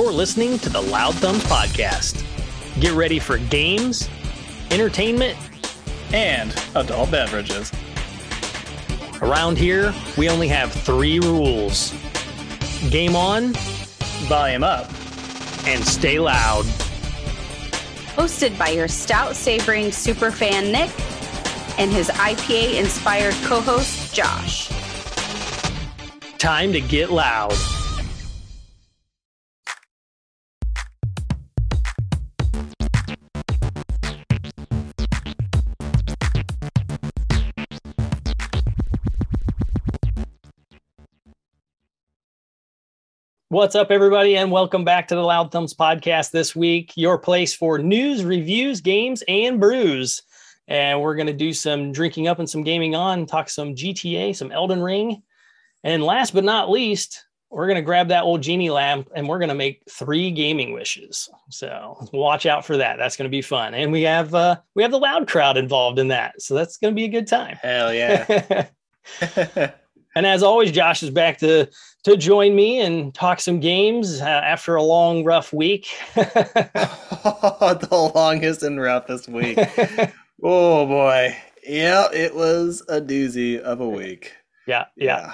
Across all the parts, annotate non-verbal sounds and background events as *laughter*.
You're listening to the Loud Thumbs Podcast. Get ready for games, entertainment, and adult beverages. Around here, we only have three rules game on, volume up, and stay loud. Hosted by your stout savoring superfan Nick and his IPA inspired co host Josh. Time to get loud. What's up, everybody, and welcome back to the Loud Thumbs podcast this week, your place for news, reviews, games, and brews. And we're going to do some drinking up and some gaming on, talk some GTA, some Elden Ring. And last but not least, we're going to grab that old genie lamp and we're going to make three gaming wishes. So watch out for that. That's going to be fun. And we have uh we have the loud crowd involved in that. So that's going to be a good time. Hell yeah. *laughs* *laughs* and as always, Josh is back to to join me and talk some games uh, after a long, rough week. *laughs* the longest and roughest week. *laughs* oh boy. Yeah, it was a doozy of a week. Yeah, yeah. yeah.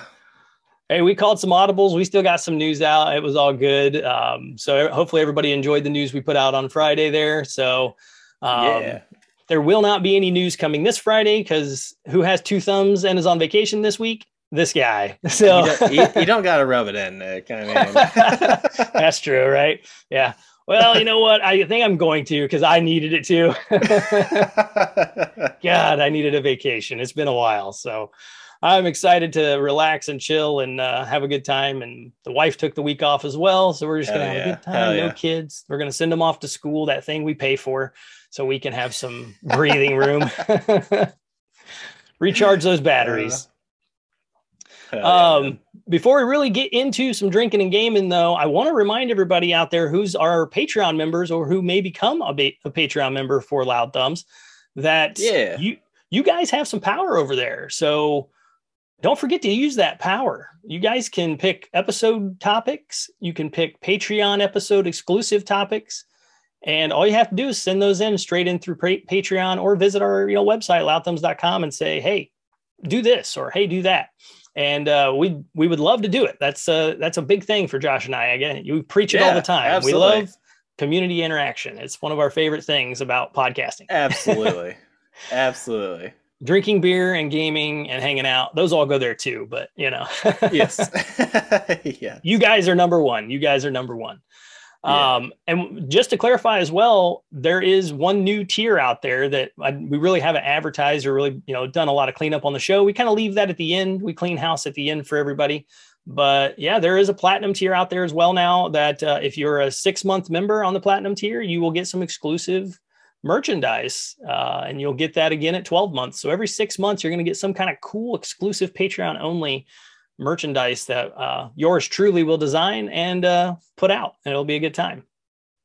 Hey, we called some audibles. We still got some news out. It was all good. Um, so hopefully everybody enjoyed the news we put out on Friday there. So um, yeah. there will not be any news coming this Friday because who has two thumbs and is on vacation this week? This guy. *laughs* So you don't, you, you don't got to rub it in, Nick. I mean, *laughs* that's true, right? Yeah. Well, you know what? I think I'm going to because I needed it too. *laughs* God, I needed a vacation. It's been a while, so I'm excited to relax and chill and uh, have a good time. And the wife took the week off as well, so we're just gonna have yeah. a good time. Hell no yeah. kids. We're gonna send them off to school. That thing we pay for, so we can have some breathing room. Recharge those batteries. *laughs* Uh, um, before we really get into some drinking and gaming, though, I want to remind everybody out there who's our Patreon members or who may become a, ba- a Patreon member for Loud Thumbs that yeah. you you guys have some power over there. So don't forget to use that power. You guys can pick episode topics. You can pick Patreon episode exclusive topics. And all you have to do is send those in straight in through Patreon or visit our you know website loudthumbs.com and say, "Hey, do this" or "Hey, do that." And uh, we we would love to do it. That's uh, that's a big thing for Josh and I. Again, you preach it yeah, all the time. Absolutely. We love community interaction. It's one of our favorite things about podcasting. Absolutely, *laughs* absolutely. Drinking beer and gaming and hanging out; those all go there too. But you know, *laughs* yes, *laughs* yeah. You guys are number one. You guys are number one. Yeah. Um, and just to clarify as well, there is one new tier out there that I, we really haven't advertised or really, you know, done a lot of cleanup on the show. We kind of leave that at the end. We clean house at the end for everybody. But yeah, there is a platinum tier out there as well now. That uh, if you're a six month member on the platinum tier, you will get some exclusive merchandise, uh, and you'll get that again at 12 months. So every six months, you're going to get some kind of cool exclusive Patreon only merchandise that uh, yours truly will design and uh, put out, and it'll be a good time.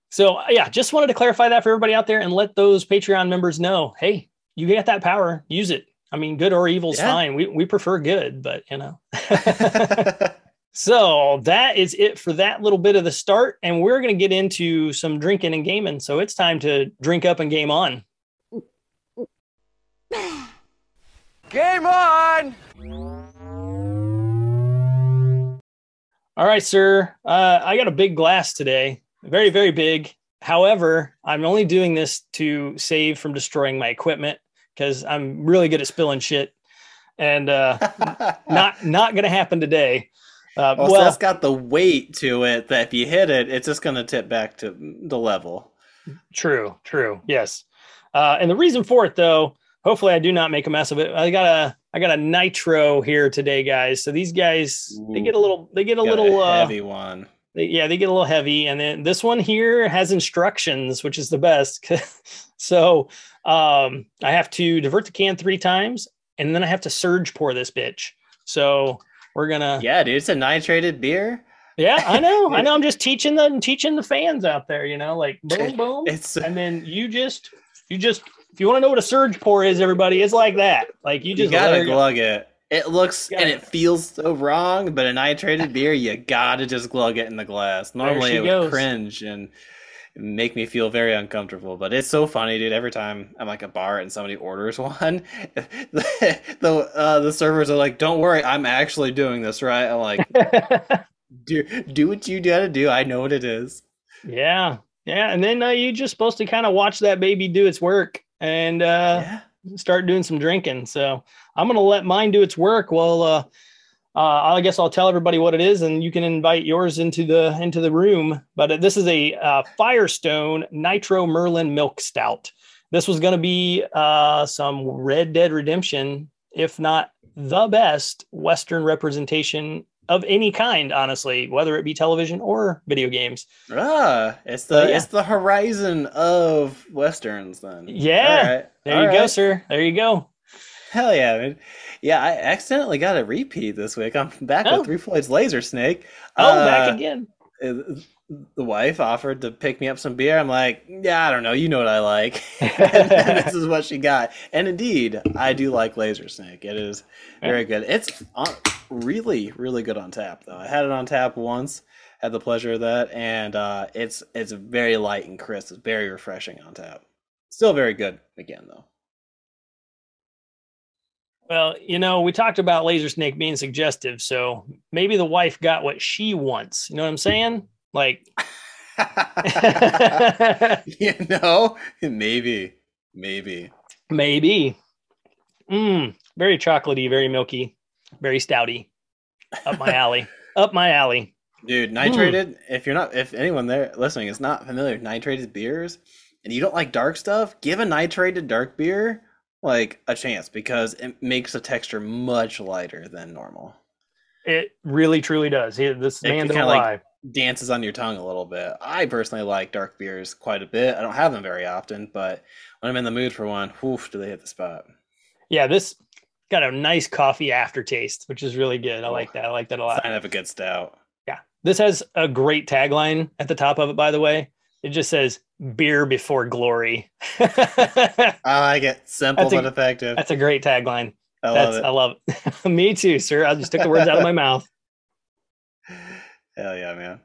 So, uh, yeah, just wanted to clarify that for everybody out there and let those Patreon members know hey, you get that power, use it. I mean, good or evil's yeah. fine. We, we prefer good, but you know. *laughs* so, that is it for that little bit of the start. And we're going to get into some drinking and gaming. So, it's time to drink up and game on. Game on! All right, sir. Uh, I got a big glass today, very, very big. However, I'm only doing this to save from destroying my equipment because I'm really good at spilling shit, and uh, *laughs* not not going to happen today. Uh, well, well that's got the weight to it that if you hit it, it's just going to tip back to the level. True, true, yes. Uh, and the reason for it, though, hopefully, I do not make a mess of it. I got a I got a nitro here today, guys. So these guys Ooh, they get a little they get a little a heavy uh, one. They, yeah, they get a little heavy, and then this one here has instructions, which is the best. *laughs* so um, I have to divert the can three times, and then I have to surge pour this bitch. So we're gonna yeah, dude, it's a nitrated beer. Yeah, I know, I *laughs* know. I'm just teaching the teaching the fans out there, you know, like boom, *laughs* boom, it's and then you just you just you want to know what a surge pour is, everybody, it's like that. Like you just you gotta glug it. It looks and it feels so wrong, but a nitrated *laughs* beer, you gotta just glug it in the glass. Normally it would goes. cringe and make me feel very uncomfortable, but it's so funny, dude. Every time I'm like a bar and somebody orders *laughs* one, the the, uh, the servers are like, "Don't worry, I'm actually doing this right." I'm like, *laughs* "Do do what you gotta do. I know what it is." yeah. Yeah. And then uh, you're just supposed to kind of watch that baby do its work and uh, yeah. start doing some drinking. So I'm going to let mine do its work. Well, uh, uh, I guess I'll tell everybody what it is, and you can invite yours into the into the room. But uh, this is a uh, Firestone Nitro Merlin Milk Stout. This was going to be uh, some Red Dead Redemption, if not the best Western representation of any kind, honestly, whether it be television or video games. Ah, it's the yeah. it's the horizon of westerns then. Yeah. All right. There All you go, sir. There you go. Hell yeah, man. Yeah, I accidentally got a repeat this week. I'm back Oh. with Three Floyd's Laser Snake. Oh, back Uh, again. Uh, The wife offered to pick me up some beer. I'm like, yeah, I don't know. You know what I like. *laughs* *laughs* and this is what she got. And indeed, I do like Laser Snake. It is very good. It's on, really, really good on tap, though. I had it on tap once. Had the pleasure of that, and uh, it's it's very light and crisp. It's very refreshing on tap. Still very good again, though. Well, you know, we talked about laser snake being suggestive, so maybe the wife got what she wants. You know what I'm saying? Like, *laughs* *laughs* you know, maybe, maybe. maybe. Mmm, very chocolatey, very milky, very stouty. Up my alley. *laughs* Up my alley. Dude, mm. nitrated. If you're not, if anyone there listening is not familiar with nitrated beers, and you don't like dark stuff, give a nitrated dark beer like a chance because it makes the texture much lighter than normal. It really, truly does. This It man don't like- lie. Dances on your tongue a little bit. I personally like dark beers quite a bit. I don't have them very often, but when I'm in the mood for one, whoof, do they hit the spot? Yeah, this got a nice coffee aftertaste, which is really good. I like that. I like that a lot. Sign of a good stout. Yeah. This has a great tagline at the top of it, by the way. It just says beer before glory. *laughs* I like it. Simple That's a- but effective. That's a great tagline. I love That's it. I love it. *laughs* Me too, sir. I just took the words out of my *laughs* mouth. Hell yeah, man.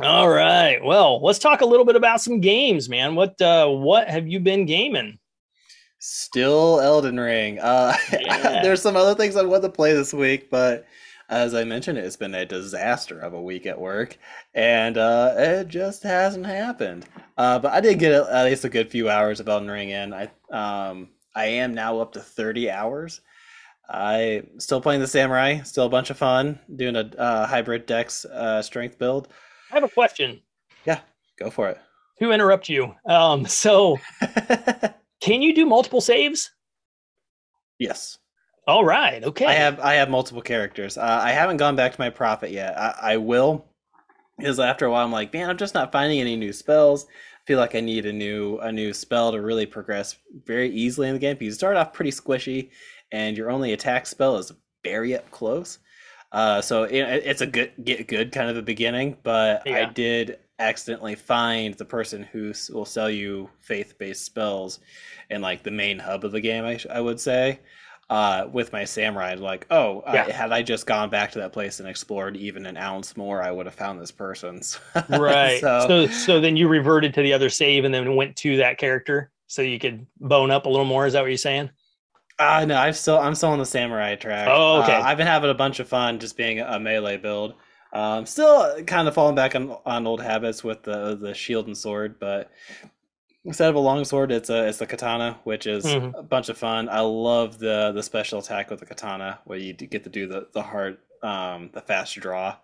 All right. Well, let's talk a little bit about some games, man. What uh what have you been gaming? Still Elden Ring. Uh, Yeah. *laughs* there's some other things I want to play this week, but as I mentioned, it's been a disaster of a week at work, and uh, it just hasn't happened. Uh, but I did get at least a good few hours of Elden Ring in. I um, I am now up to 30 hours. I still playing the samurai, still a bunch of fun doing a uh, hybrid dex uh, strength build. I have a question Yeah, Go for it. to interrupt you. Um, so *laughs* can you do multiple saves? yes. All right. Okay. I have I have multiple characters. Uh, I haven't gone back to my prophet yet. I, I will, because after a while I'm like, man, I'm just not finding any new spells. I feel like I need a new a new spell to really progress very easily in the game. Because you start off pretty squishy, and your only attack spell is very up close. Uh, so it, it's a good get good kind of a beginning. But I did accidentally find the person who will sell you faith based spells in like the main hub of the game. I, sh- I would say uh, with my samurai, like, oh, I, had I just gone back to that place and explored even an ounce more, I would have found this person. *laughs* right. so, so so then you reverted to the other save and then went to that character so you could bone up a little more. Is that what you're saying? Uh, no, I'm still I'm still on the samurai track. Oh, okay. Uh, I've been having a bunch of fun just being a melee build. Um, still kind of falling back on on old habits with the the shield and sword, but instead of a long sword, it's a it's a katana, which is Mhm. a bunch of fun. I love the the special attack with the katana where you get to do the the hard um the fast draw.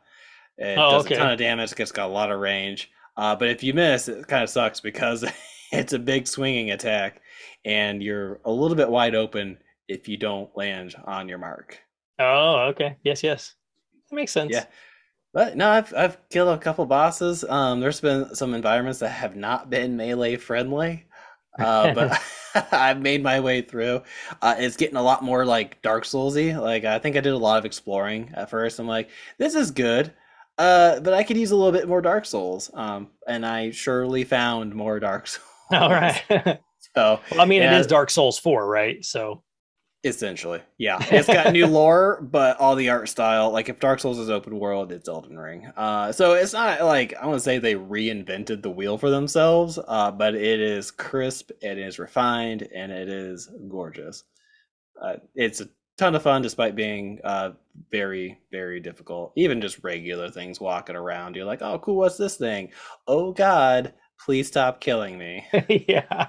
It Oh, does okay. a ton of damage. It's got a lot of range. Uh, but if you miss, it kind of sucks because *laughs* it's a big swinging attack, and you're a little bit wide open if you don't land on your mark. Oh, okay. Yes, yes. That makes sense. Yeah. But no, I've I've killed a couple bosses. Um, there's been some environments that have not been melee friendly, uh, *laughs* but *laughs* I've made my way through. Uh, it's getting a lot more like Dark Soulsy. Like I think I did a lot of exploring at first. I'm like, this is good, uh, but I could use a little bit more Dark Souls. Um, and I surely found more Dark *laughs* Souls. *laughs* All right. *laughs* So I mean, it is Dark Souls 4, right? So Essentially, yeah. It's got new *laughs* lore, but all the art style, like if Dark Souls is open world, it's Elden Ring. Uh, so it's not like I want to say they reinvented the wheel for themselves, uh, but it is crisp, it is refined, and it is gorgeous. Uh, it's a ton of fun, despite being uh, very, very difficult. Even just regular things walking around, you're like, "Oh, cool, what's this thing? Oh God, please stop killing me." *laughs* yeah.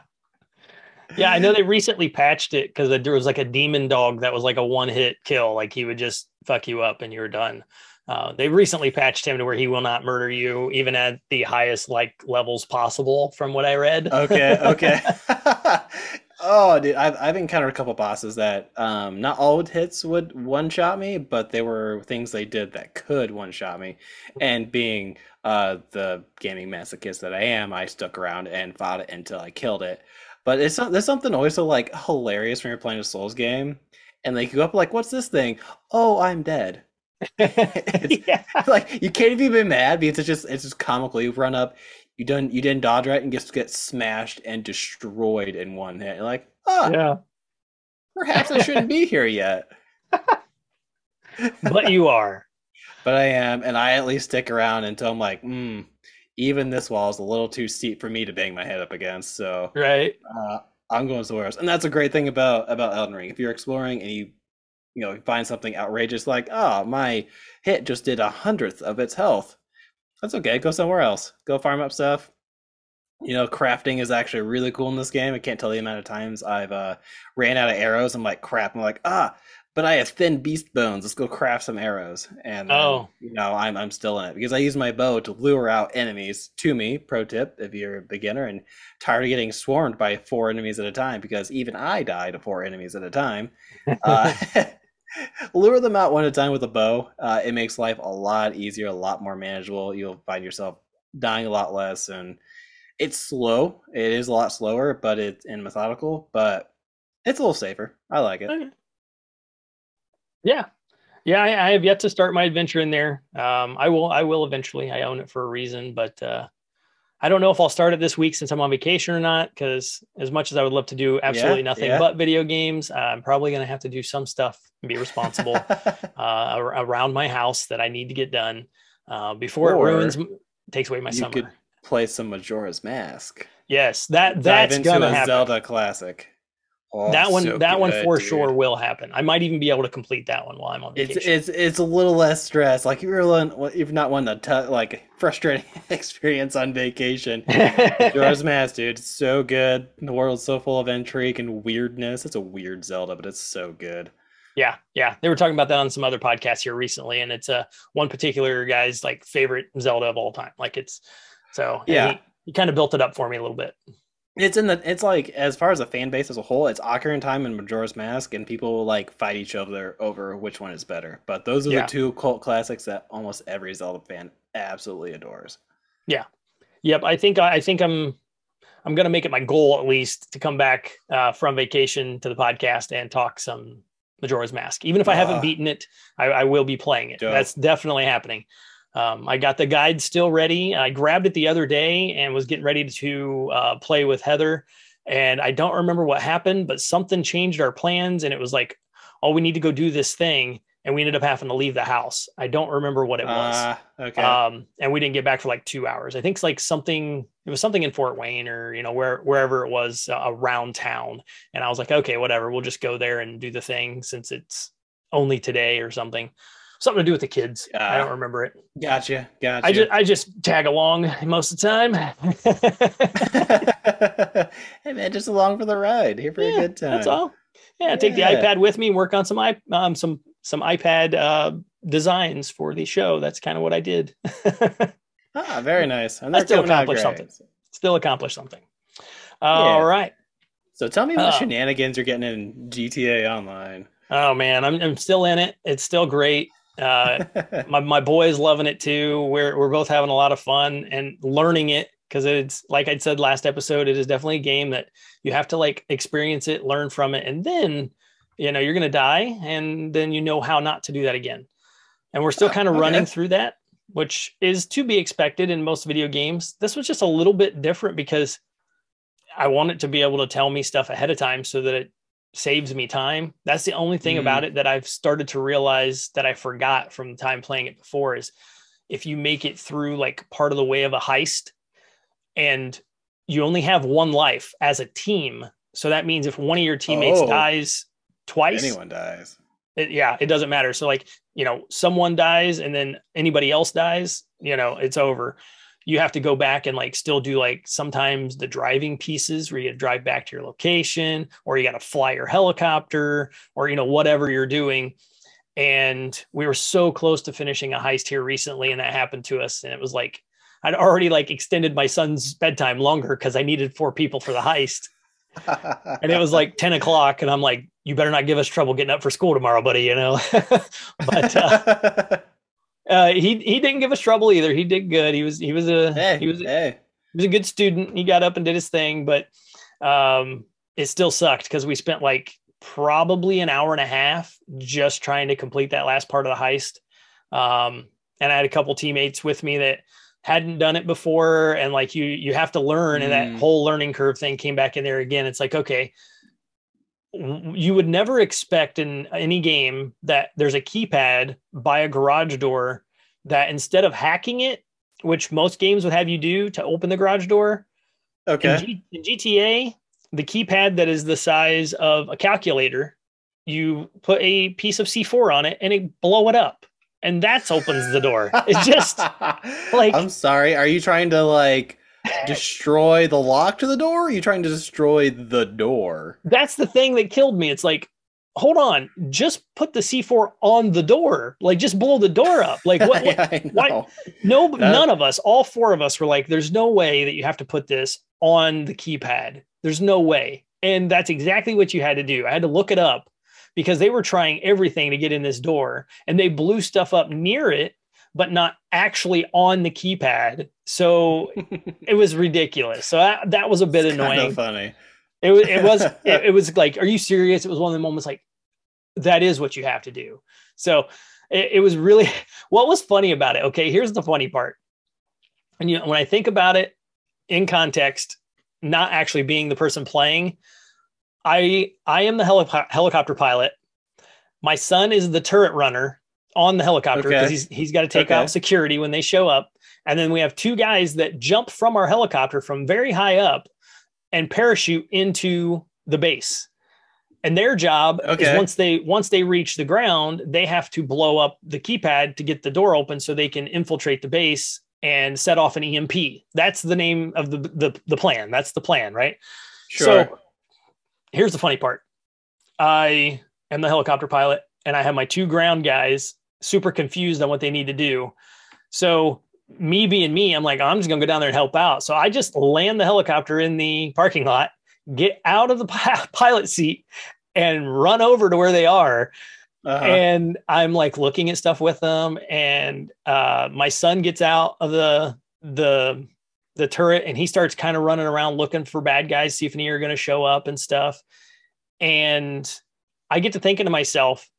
Yeah, I know they recently patched it because there was like a demon dog that was like a one hit kill. Like he would just fuck you up and you're done. Uh, they recently patched him to where he will not murder you even at the highest like levels possible from what I read. Okay, okay. *laughs* *laughs* oh, dude, I've, I've encountered a couple bosses that um, not all hits would one shot me, but they were things they did that could one shot me. And being uh, the gaming masochist that I am, I stuck around and fought it until I killed it. But it's there's something always so like hilarious when you're playing a Souls game, and like you go up like, "What's this thing?" Oh, I'm dead. *laughs* *laughs* yeah. *laughs* Like you can't even be mad because it's just it's just comical. You run up, you done you didn't dodge right, and just get smashed and destroyed in one hit. You're like, oh, yeah. Perhaps I shouldn't be here yet. *laughs* but you are. But I am, and I at least stick around until I'm like, hmm, even this wall is a little too steep for me to bang my head up against. So right, uh, I'm going somewhere else, and that's a great thing about about Elden Ring. If you're exploring and you you know find something outrageous like, oh, my hit just did a hundredth of its health, that's okay. Go somewhere else. Go farm up stuff. You know, crafting is actually really cool in this game. I can't tell the amount of times I've uh, ran out of arrows. I'm like, crap. I'm like, ah, but I have thin beast bones. Let's go craft some arrows. And oh, you know, I'm I'm still in it because I use my bow to lure out enemies to me. Pro tip: if you're a beginner and tired of getting swarmed by four enemies at a time, because even I die to four enemies at a time, *laughs* uh, *laughs* lure them out one at a time with a bow. Uh, it makes life a lot easier, a lot more manageable. You'll find yourself dying a lot less, and it's slow. It is a lot slower, but it's and methodical, but it's a little safer. I like it. Okay. Yeah, yeah. I, I, have yet to start my adventure in there. Um, I will. I will eventually. I own it for a reason, but uh, I don't know if I'll start it this week since I'm on vacation or not. Because as much as I would love to do absolutely yeah, nothing yeah. but video games, uh, I'm probably going to have to do some stuff and be responsible *laughs* uh, around my house that I need to get done uh, before or it ruins, takes away my you summer. Could play some Majora's Mask. Yes, that that's Dive into gonna a happen. Zelda classic. Oh, that one, so that good, one for dude. sure will happen. I might even be able to complete that one while I'm on vacation. It's it's, it's a little less stress. Like if you're if not one to t- like *laughs* frustrating *laughs* experience on vacation. *laughs* Majora's Mask, dude, it's so good. The world's so full of intrigue and weirdness. It's a weird Zelda, but it's so good. Yeah, yeah. They were talking about that on some other podcasts here recently, and it's a uh, one particular guy's like favorite Zelda of all time. Like it's so yeah. He, he kind of built it up for me a little bit. It's in the. It's like as far as the fan base as a whole, it's Ocarina Time and Majora's Mask, and people will like fight each other over which one is better. But those are yeah. the two cult classics that almost every Zelda fan absolutely adores. Yeah, yep. I think I think I'm I'm gonna make it my goal at least to come back uh, from vacation to the podcast and talk some Majora's Mask. Even if I haven't beaten it, I, I, will be playing it. Dope. That's definitely happening. Um, I got the guide still ready. I grabbed it the other day and was getting ready to uh, play with Heather. And I don't remember what happened, but something changed our plans. And it was like, oh, we need to go do this thing. And we ended up having to leave the house. I don't remember what it was. Uh, okay. Um, and we didn't get back for like two hours. I think it's like something, it was something in Fort Wayne or, you know, where, wherever it was uh, around town. And I was like, okay, whatever. We'll just go there and do the thing since it's only today or something something to do with the kids. Uh, I don't remember it. Gotcha. Gotcha. I just I just tag along most of the time. *laughs* hey man, just along for the ride. Here for yeah, a good time. That's all. Yeah, take the iPad with me, work on some um some some iPad uh, designs for the show. That's kind of what I did. *laughs* ah, very nice. And I still accomplished something. Still accomplished something. All yeah. right. So tell me what uh, shenanigans you're getting in GTA Online. Oh man, I'm I'm still in it. It's still great. Uh, *laughs* my my boy is loving it too. We're we're both having a lot of fun and learning it because it's like I said last episode. It is definitely a game that you have to like experience it, learn from it, and then you know you're gonna die, and then you know how not to do that again. And we're still kind of okay. running through that, which is to be expected in most video games. This was just a little bit different because I want it to be able to tell me stuff ahead of time so that it saves me time. That's the only thing Mm. about it that I've started to realize that I forgot from the time playing it before is if you make it through like part of the way of a heist and you only have one life as a team. So that means if one of your teammates Oh. dies twice, Anyone dies. it, yeah, it doesn't matter. So like, you know, someone dies and then anybody else dies, you know, it's over. You have to go back and like still do like sometimes the driving pieces where you drive back to your location or you got to fly your helicopter or, you know, whatever you're doing. And we were so close to finishing a heist here recently and that happened to us. And it was like, I'd already like extended my son's bedtime longer because I needed four people for the heist. And it was like *laughs* 10 o'clock. And I'm like, you better not give us trouble getting up for school tomorrow, buddy, you know? *laughs* but uh, *laughs* uh, he, he didn't give us trouble either. He did good. He was, he was a, hey, he was, hey. he was a good student. He got up and did his thing, but um, it still sucked because we spent like probably an hour and a half just trying to complete that last part of the heist. Um, and I had a couple teammates with me that hadn't done it before, and like you, you have to learn, and that Mm. whole learning curve thing came back in there again. It's like okay. You would never expect in any game that there's a keypad by a garage door that instead of hacking it, which most games would have you do to open the garage door, Okay. in, G- in GTA, the keypad that is the size of a calculator, you put a piece of C4 on it and it blow it up, and that's opens the door. It's just *laughs* like- I'm sorry. Are you trying to like destroy the lock to the door? Or are you trying to destroy the door? that's the thing that killed me. It's like, hold on, just put the C4 on the door, like just blow the door up. Like what? *laughs* what- yeah, I why- no, That- none of us, all four of us, were like, "There's no way that you have to put this on the keypad. There's no way." And that's exactly what you had to do. I had to look it up because they were trying everything to get in this door, and they blew stuff up near it, but not actually on the keypad. So *laughs* it was ridiculous. So that, that was a bit It's annoying. Kind of funny. It was it was *laughs* it, it was like, are you serious? It was one of the moments like that is what you have to do. So it, it was really *laughs* what was funny about it. Okay, here's the funny part. And you know, when I think about it in context, not actually being the person playing, I I am the heli- helicopter pilot. My son is the turret runner on the helicopter because Okay. he's he's got to take Okay. out security when they show up. And then we have two guys that jump from our helicopter from very high up and parachute into the base. And their job is once they once they reach the ground, they have to blow up the keypad to get the door open so they can infiltrate the base and set off an EMP. That's the name of the the, the plan. That's the plan, right? Sure. So here's the funny part. I am the helicopter pilot and I have my two ground guys super confused on what they need to do. So me being me, I'm like, I'm just gonna go down there and help out. So I just land the helicopter in the parking lot, get out of the *laughs* pilot seat, and run over to where they are. Uh-huh. And I'm like looking at stuff with them, and uh, my son gets out of the the the turret, and he starts kind of running around looking for bad guys, see if any are going to show up and stuff. And I get to thinking to myself,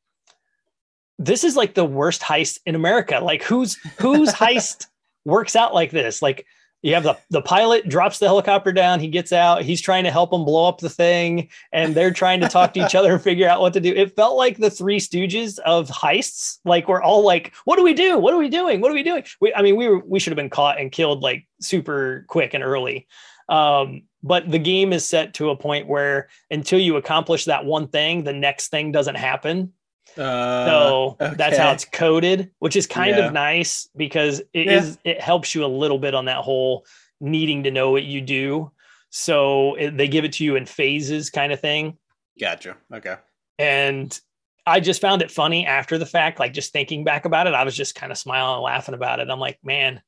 this is like the worst heist in America. Like whose whose *laughs* heist works out like this? Like you have the the pilot drops the helicopter down, he gets out, he's trying to help them blow up the thing, and they're trying to talk to each other and figure out what to do. It felt like the three stooges of heists. Like we're all like, what do we do? What are we doing? What are we doing? We I mean, we were we should have been caught and killed like super quick and early. Um, but the game is set to a point where until you accomplish that one thing, the next thing doesn't happen. Uh, So that's how it's coded, which is kind Yeah. of nice because it Yeah. is it helps you a little bit on that whole needing to know what you do. So it, they give it to you in phases, kind of thing. Gotcha. Okay. And I just found it funny after the fact, like just thinking back about it. I was just kind of smiling and laughing about it. I'm like, man,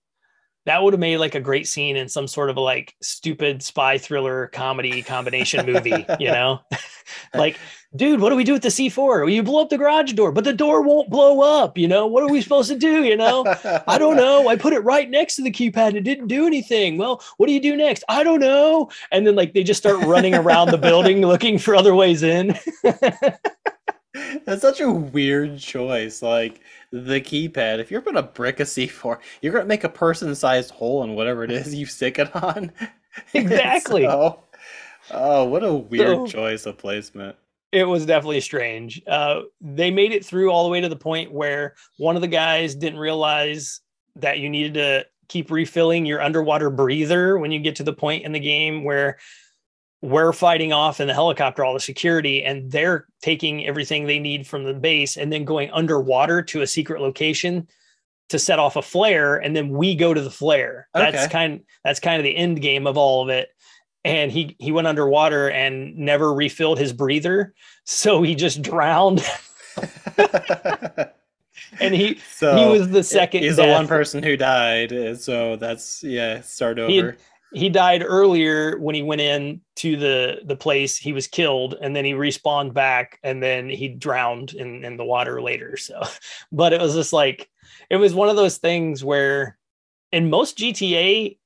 that would have made like a great scene in some sort of a like stupid spy thriller comedy combination movie, you know? *laughs* like, dude, what do we do with the C4? Well, you blow up the garage door, but the door won't blow up, you know? What are we supposed to do, you know? I don't *laughs* know. I put it right next to the keypad and it didn't do anything. Well, what do you do next? I don't know. And then like they just start running around the building looking for other ways in. *laughs* That's such a weird choice. Like the keypad, if you're gonna brick a C4, you're gonna make a person-sized hole in whatever it is you stick it on. *laughs* Exactly. So- oh, what a weird So- choice of placement. it was definitely strange. Uh, they made it through all the way to the point where one of the guys didn't realize that you needed to keep refilling your underwater breather when you get to the point in the game where we're fighting off in the helicopter all the security and they're taking everything they need from the base and then going underwater to a secret location to set off a flare and then we go to the flare that's kind that's kind of the end game of all of it and he he went underwater and never refilled his breather so he just drowned *laughs* and he so he was the second He's the one person who died, so that's yeah. Start He had- over. He died earlier when he went in to the the place he was killed and then he respawned back and then he drowned in in the water later. So *laughs* but it was just like it was one of those things where in most gta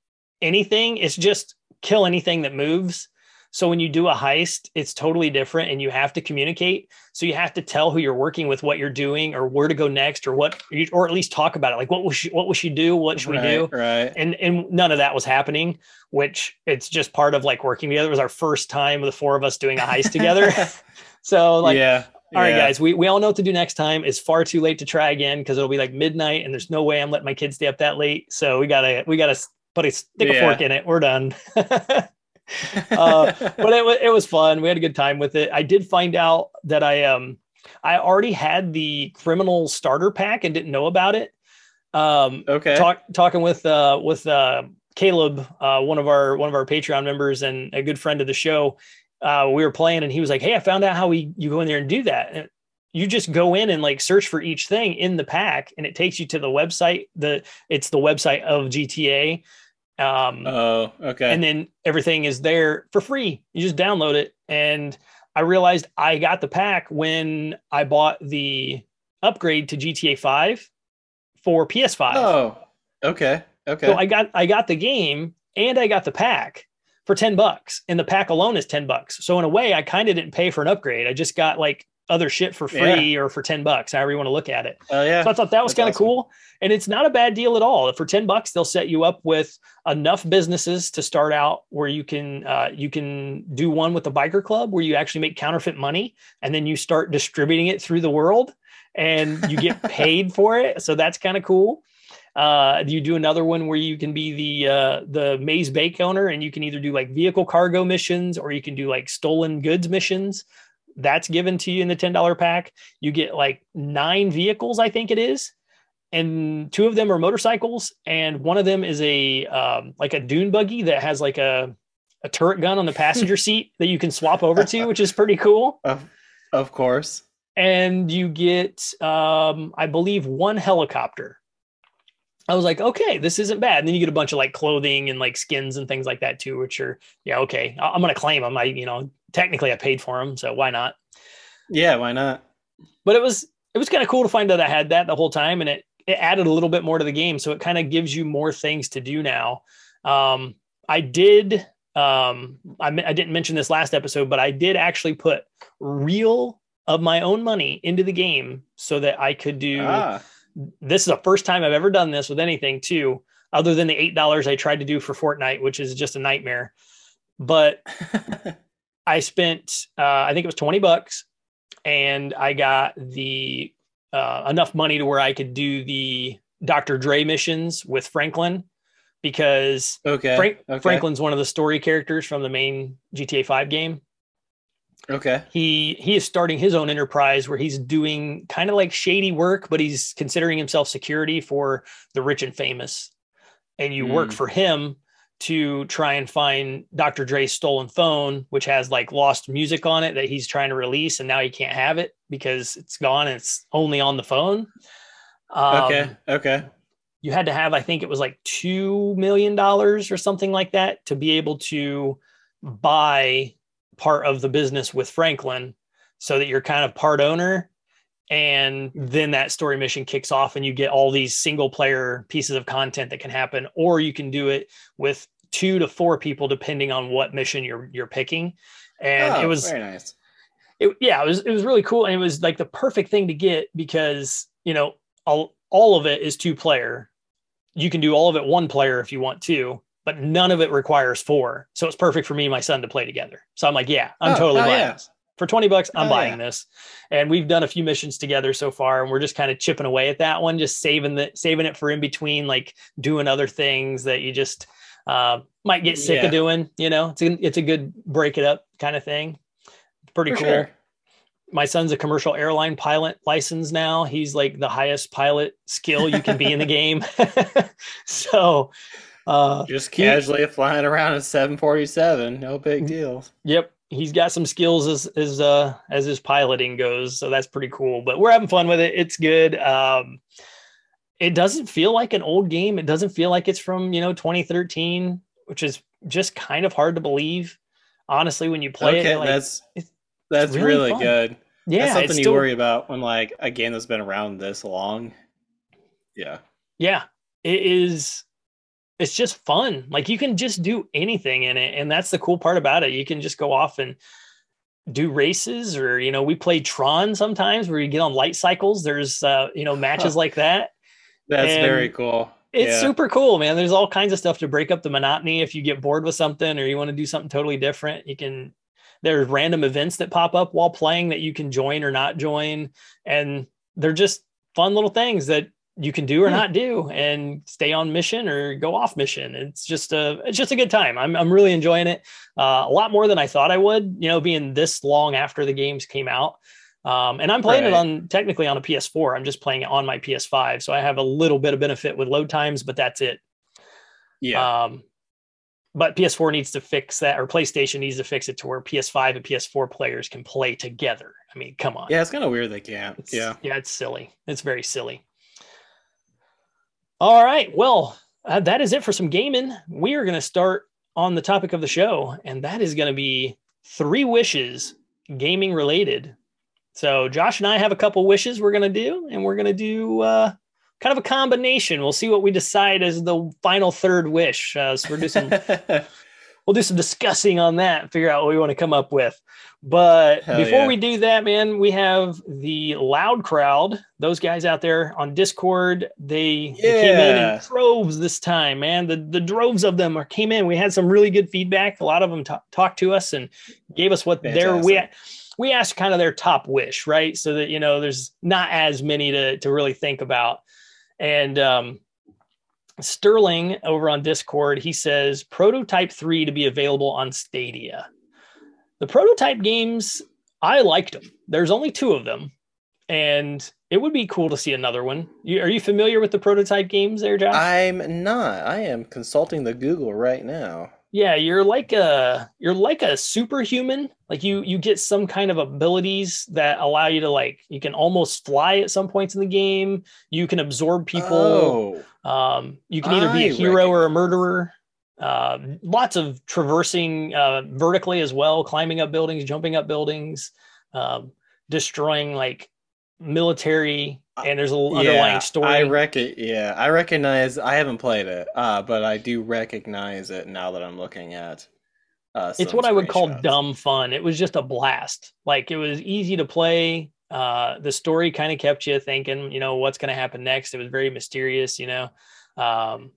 anything it's just kill anything that moves so when you do a heist it's totally different and you have to communicate. So you have to tell who you're working with what you're doing or where to go next or what or at least talk about it. Like what will she what will she do? What should right, we do? Right. and and none of that was happening which it's just part of like working together. It was our first time the four of us doing a heist together. *laughs* *laughs* So like yeah. all right yeah. guys we, we all know what to do next time. It's far too late to try again because it'll be like midnight and there's no way i'm letting my kids stay up that late. So we gotta we gotta put a stick a fork in it. We're done *laughs* *laughs* uh, but it was it was fun. We had a good time with it. I did find out that I um I already had the criminal starter pack and didn't know about it. Um, okay. talk, talking with uh with uh Caleb, uh one of our one of our Patreon members and a good friend of the show. Uh, we were playing and he was like, "Hey, I found out how we you go in there and do that." And you just go in and like search for each thing in the pack, and it takes you to the website. The it's the website of GTA. Um, oh, okay. and then everything is there for free. You just download it. And I realized I got the pack when I bought the upgrade to GTA 5 for PS5. oh, okay. Okay. So I got I got the game and I got the pack for 10 bucks. And the pack alone is 10 bucks. So in a way, I kind of didn't pay for an upgrade. I just got like other shit for free or for 10 bucks, however you want to look at it. oh yeah. So I thought that was kind of awesome. cool. And it's not a bad deal at all. For 10 bucks, they'll set you up with enough businesses to start out where you can uh, you can do one with the biker club where you actually make counterfeit money and then you start distributing it through the world and you get *laughs* paid for it. So that's kind of cool. Uh, you do another one where you can be the uh, the Maze Bank owner and you can either do like vehicle cargo missions or you can do like stolen goods missions. That's given to you in the $10 pack. You get like nine vehicles, I think it is. And two of them are motorcycles, and one of them is a um, like a dune buggy that has like a a turret gun on the passenger *laughs* seat that you can swap over to, which is pretty cool. Of, of course. And you get, um, I believe, one helicopter. I was like, okay, this isn't bad. And then you get a bunch of like clothing and like skins and things like that too, which are, yeah, okay. I'm gonna claim them. I, you know, technically I paid for them, so why not? Yeah. Why not? but it was it was kind of cool to find out I had that the whole time, and it it added a little bit more to the game. So it kind of gives you more things to do now. Um, I did. Um, I, I didn't mention this last episode, but I did actually put real of my own money into the game so that I could do. Ah. This is the first time I've ever done this with anything too, other than the eight dollars I tried to do for Fortnite, which is just a nightmare. But *laughs* I spent uh, I think it was 20 bucks and I got the uh, enough money to where I could do the Dr. Dre missions with Franklin because okay. Frank, okay. Franklin's one of the story characters from the main GTA 5 game. Okay. He he is starting his own enterprise where he's doing kind of like shady work, but he's considering himself security for the rich and famous. And you work Mm. for him to try and find Dr. Dre's stolen phone, which has like lost music on it that he's trying to release, and now he can't have it because it's gone and it's only on the phone. Um, Okay. Okay. you had to have, I think it was like two million dollars or something like that to be able to buy part of the business with Franklin, so that you're kind of part owner. And then that story mission kicks off, and you get all these single player pieces of content that can happen, or you can do it with two to four people, depending on what mission you're you're picking. And Oh, it was very nice. it, yeah, it was it was really cool, and it was like the perfect thing to get because you know all all of it is two player. You can do all of it one player if you want to, but none of it requires four. So it's perfect for me and my son to play together. So I'm like, yeah, I'm Oh, totally buying yeah. this for 20 bucks, I'm buying yeah. this. And we've done a few missions together so far, and we're just kind of chipping away at that one, just saving the saving it for in between, like doing other things that you just uh, might get sick Yeah. of doing. You know, it's a, it's a good break it up kind of thing. Pretty For cool. sure. My son's a commercial airline pilot license now. He's like the highest pilot skill you can be in the game. *laughs* so, uh, Just He- casually flying around a 747, no big deal. Yep, he's got some skills as as uh as his piloting goes, so that's pretty cool. But we're having fun with it. It's good. Um it doesn't feel like an old game. It doesn't feel like it's from, you know, 2013, which is just kind of hard to believe. Honestly, when you play okay, it, like, that's it's- that's really really, good. yeah, that's something you still- worry about when like a game that's been around this long. Yeah. yeah it is it's just fun like you can just do anything in it and that's the cool part about it you can just go off and do races or you know we play tron sometimes where you get on light cycles there's uh you know matches Huh. like that That's And very cool. it's yeah. super cool man there's all kinds of stuff to break up the monotony if you get bored with something or you want to do something totally different you can there's random events that pop up while playing that you can join or not join and they're just fun little things that you can do or Hmm. not do and stay on mission or go off mission it's just a it's just a good time i'm, I'm really enjoying it uh, a lot more than i thought i would you know being this long after the games came out um, and i'm playing it on technically on a ps4 i'm just playing it on my ps5 so i have a little bit of benefit with load times but that's it Yeah. um, but PS4 needs to fix that, or PlayStation needs to fix it to where PS5 and PS4 players can play together. I mean, come on. yeah, it's kind of weird they can't. It's, yeah. Yeah, it's silly. It's very silly. All right. Well, uh, that is it for some gaming. We are going to start on the topic of the show, and that is going to be three wishes gaming related. So, Josh and I have a couple wishes we're going to do, and we're going to do uh, kind of a combination. We'll see what we decide as the final third wish. Uh, so, we're doing some *laughs* we'll do some discussing on that figure out what we want to come up with. But Hell before yeah. we do that, man, we have the loud crowd. Those guys out there on Discord, they, they came in in droves this time, man. The the droves of them are came in. We had some really good feedback. A lot of them ta- talked to us and gave us what their we Fantastic. We asked kind of their top wish, right? So that you know, there's not as many to to really think about. And um, Sterling over on Discord, he says Prototype 3 to be available on Stadia. The prototype games, I liked them. There's only two of them, and it would be cool to see another one. You, are you familiar with the prototype games there, Josh? I'm not. I am consulting the Google right now. Yeah, you're like a you're like a superhuman. Like you you get some kind of abilities that allow you to like you can almost fly at some points in the game. You can absorb people. Oh, Um, you can either be a hero or a murderer. Uh, lots of traversing uh, vertically as well, climbing up buildings, jumping up buildings, um, destroying like military. And there's a l- underlying yeah, story. I reckon. Yeah, I recognize. I haven't played it, uh, but I do recognize it now that I'm looking at. Uh, it's what I would call screenshots. dumb fun. It was just a blast. Like it was easy to play. Uh, the story kind of kept you thinking, you know, what's going to happen next. It was very mysterious, you know. Um,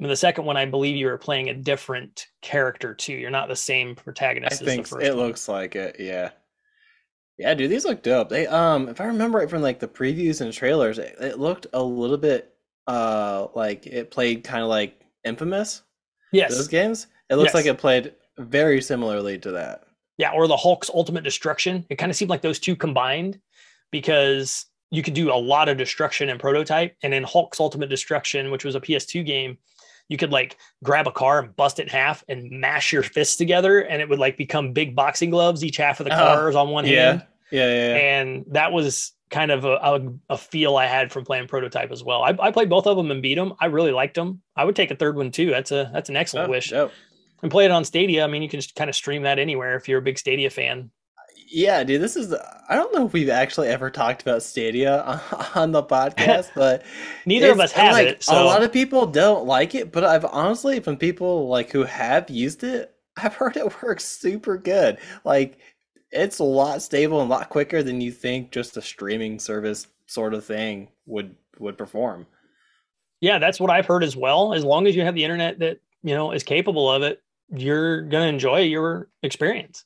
and the second one, I believe you were playing a different character too. You're not the same I protagonist as think the first it one. looks like it. Yeah. Yeah, dude, these look dope. They um, if I remember right from like the previews and trailers, it, it looked a little bit uh like it played kind of like Infamous. yes. Those games. It looks Yes. like it played very similarly to that. Yeah, or the Hulk's Ultimate Destruction. It kind of seemed like those two combined because you could do a lot of destruction in prototype. And in Hulk's Ultimate Destruction, which was a PS2 game, you could like grab a car and bust it in half and mash your fists together, and it would like become big boxing gloves. Each half of the Oh, car is on one yeah. hand. Yeah, yeah, yeah. And that was kind of a, a, a feel I had from playing prototype as well. I, I played both of them and beat them. I really liked them. I would take a third one too. That's a that's an excellent Oh, wish. dope. And play it on Stadia. I mean, you can just kind of stream that anywhere if you're a big Stadia fan. Yeah, dude, this is. I don't know if we've actually ever talked about Stadia *laughs* on the podcast, *laughs* but Neither of us have like, it. So A lot of people don't like it, but I've honestly, from people like who have used it, I've *laughs* heard it works super good. Like, it's a lot stable and a lot quicker than you think just a streaming service sort of thing would would perform. yeah, that's what I've heard as well. As long as you have the internet that you know is capable of it, you're gonna enjoy your experience.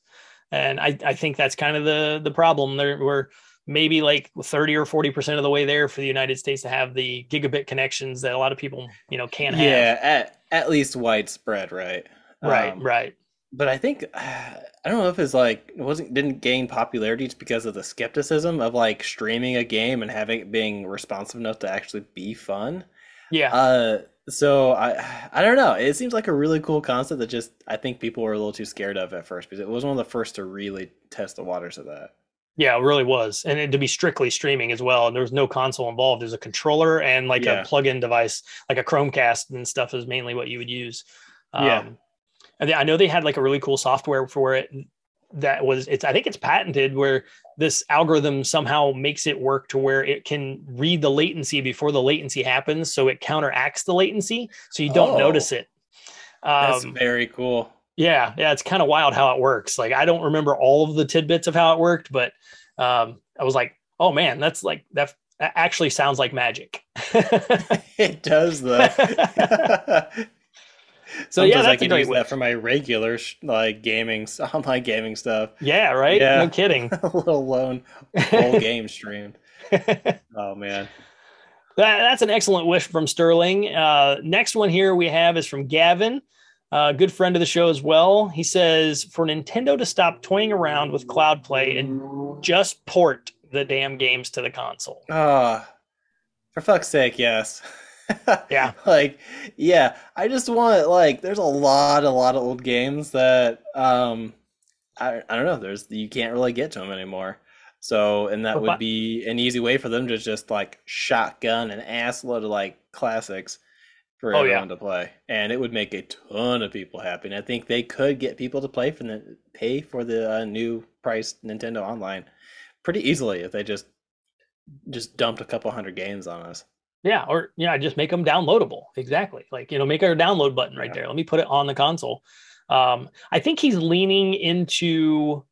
and I, I think that's kind of the the problem. There we're maybe like 30 or 40 percent of the way there for the United States to have the gigabit connections that a lot of people you know can't have. Yeah, at at least widespread, right? Right, Um, right. But I think *sighs* I don't know if it's like it wasn't didn't gain popularity just because of the skepticism of like streaming a game and having it being responsive enough to actually be fun. Yeah. Uh, so I *sighs* I don't know. It seems like a really cool concept that just I think people were a little too scared of at first because it was one of the first to really test the waters of that. Yeah, it really was. And it, to be strictly streaming as well. And there was no console involved. There's a controller and like Yeah. a plug-in device, like a Chromecast and stuff is mainly what you would use. Yeah. Um, and I know they had like a really cool software for it that was it's I think it's patented where this algorithm somehow makes it work to where it can read the latency before the latency happens so it counteracts the latency so you don't Oh. notice it. That's Um, very cool. yeah, yeah, it's kind of wild how it works. Like I don't remember all of the tidbits of how it worked, but um, I was like, oh man, that's like that actually sounds like magic. *laughs* *laughs* it does though. *laughs* So, yeah, Sometimes I that's a can use that for my regular like gaming online *laughs* gaming stuff. yeah, right. Yeah. No kidding. *laughs* Let alone full *laughs* game streamed. Oh man. That, that's an excellent wish from Sterling. Uh, next one here we have is from Gavin, a good friend of the show as well. He says for Nintendo to stop toying around with cloud play and just port the damn games to the console. Ah, for fuck's sake, yes. *laughs* Yeah. Like, yeah, I just want like there's a lot, a lot of old games that um I I don't know, there's you can't really get to them anymore. So, and that Well, would be an easy way for them to just like shotgun an ass load of like classics for Oh, yeah. everyone to play. And it would make a ton of people happy. And I think they could get people to play for the pay for the uh, new priced Nintendo Online pretty easily if they just just dumped a couple hundred games on us. Yeah, or yeah, just make them downloadable. Exactly. Like, you know, make our download button right Yeah. there. Let me put it on the console. Um, I think he's leaning into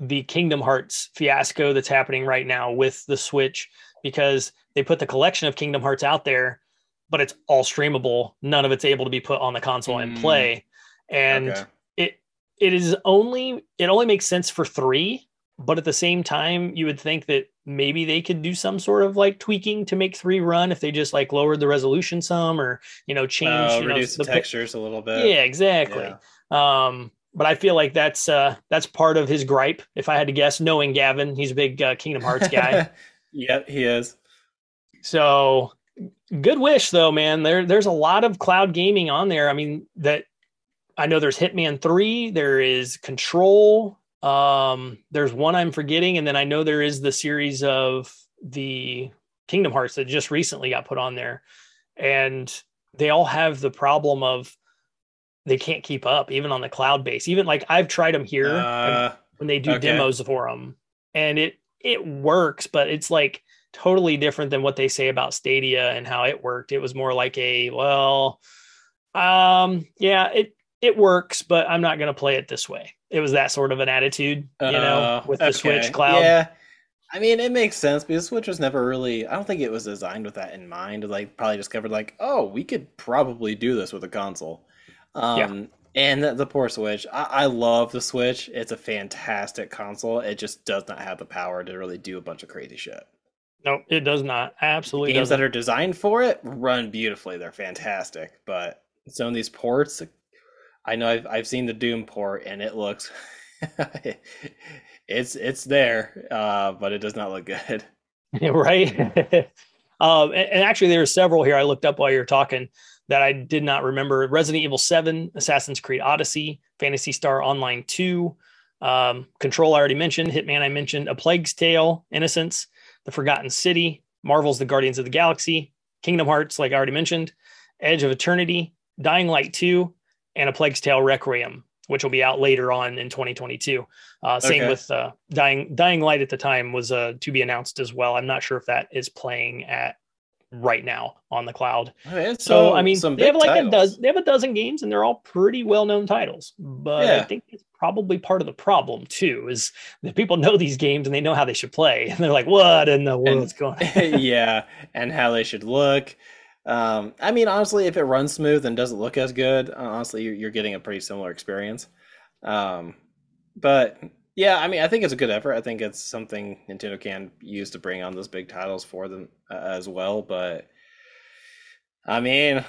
the Kingdom Hearts fiasco that's happening right now with the Switch because they put the collection of Kingdom Hearts out there, but it's all streamable. None of it's able to be put on the console and Mm. play. And Okay. it it is only it only makes sense for three, but at the same time, you would think that maybe they could do some sort of like tweaking to make three run if they just like lowered the resolution some or you know change Oh, you know, reduce the textures a little bit. yeah, exactly. Um, but I feel like that's uh that's part of his gripe. If I had to guess, knowing Gavin, he's a big uh, Kingdom Hearts guy. *laughs* yep, he is. So good wish though, man. There there's a lot of cloud gaming on there. I mean that I know there's Hitman 3, there is Control, um there's one I'm forgetting and then I know there is the series of the Kingdom Hearts that just recently got put on there. And they all have the problem of they can't keep up even on the cloud base. Even like I've tried them here Uh, when they do Okay. demos for them and it it works but it's like totally different than what they say about stadia and how it worked it was more like a well um yeah it it works but i'm not going to play it this way it was that sort of an attitude you know uh, with the okay. switch cloud Yeah. I mean, it makes sense because Switch was never really. I don't think it was designed with that in mind. Like, probably discovered like, oh, we could probably do this with a console. Um, And the, the poor Switch. I, I love the Switch. It's a fantastic console. It just does not have the power to really do a bunch of crazy shit. no it does not absolutely games doesn't. that are designed for it run beautifully. They're fantastic, but some of these ports, I know I've I've seen the Doom port and it looks, *laughs* it's it's there, uh, but it does not look good. *laughs* *laughs* Right. um, and, and actually, there are several here I looked up while you were talking that I did not remember: Resident Evil Seven, Assassin's Creed Odyssey, Phantasy Star Online Two, um, Control. I already mentioned. Hitman. I mentioned. A Plague's Tale, Innocence, The Forgotten City, Marvel's The Guardians of the Galaxy, Kingdom Hearts, like I already mentioned, Edge of Eternity, Dying Light Two, and A Plague's Tale Requiem, which will be out later on in 2022. Uh, same Okay. with uh, Dying Dying Light at the time was uh, to be announced as well. I'm not sure if that is playing at right now on the cloud. So I mean, they have like a dozen. They have a dozen games, and they're all pretty well known titles. But I think it's probably part of the problem too. Is that people know these games and they know how they should play, *laughs* and they're like, "What in the world's going on?" *laughs* yeah, and how they should look. Um, I mean, honestly, if it runs smooth and doesn't look as good, uh, honestly, you're, you're getting a pretty similar experience. Um, but yeah, I mean, I think it's a good effort. I think it's something Nintendo can use to bring on those big titles for them uh, as well. But I mean,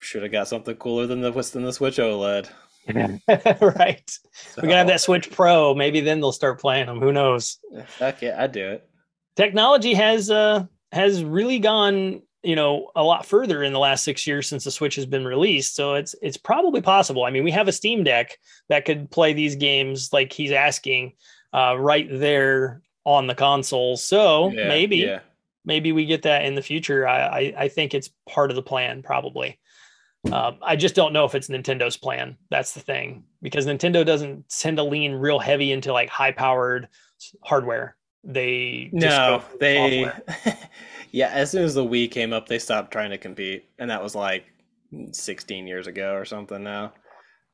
should have got something cooler than the than the Switch OLED. *laughs* right. So, We're gonna have that Switch Pro. Maybe then they'll start playing them. Who knows? Heck yeah, I'd do it. Technology has uh has really gone you know a lot further in the last six years since the Switch has been released. So it's it's probably possible. I mean, we have a Steam Deck that could play these games like he's asking uh, right there on the console. So Yeah, maybe yeah. maybe we get that in the future. I, I, I think it's part of the plan, probably. Um, I just don't know if it's Nintendo's plan. That's the thing, because Nintendo doesn't tend to lean real heavy into like high powered hardware. They just No, go they. *laughs* yeah, as soon as the Wii came up, they stopped trying to compete, and that was like 16 years ago or something. Now,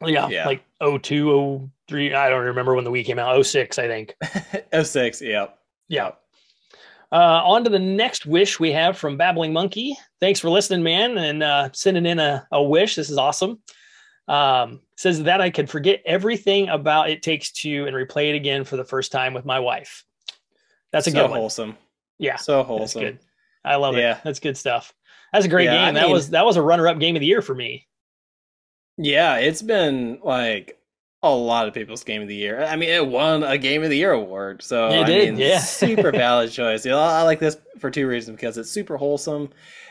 yeah, yeah. like 02, 03. I don't remember when the Wii came out. 06, I think. *laughs* 06, yep. Yeah. Uh, on to the next wish we have from Babbling Monkey. Thanks for listening, man, and uh, sending in a, a wish. This is awesome. Um, says that I could forget everything about It Takes Two and replay it again for the first time with my wife. That's a so good one. wholesome. Yeah, So wholesome. I love Yeah. it. That's good stuff. That's a great Yeah, I game. that mean- was that was a runner-up game of the year for me. Yeah, it's been like a lot of people's game of the year. I mean, it won a game of the year award. So It I did, mean, yeah. *laughs* super valid choice. You know, I like this for two reasons because it's super wholesome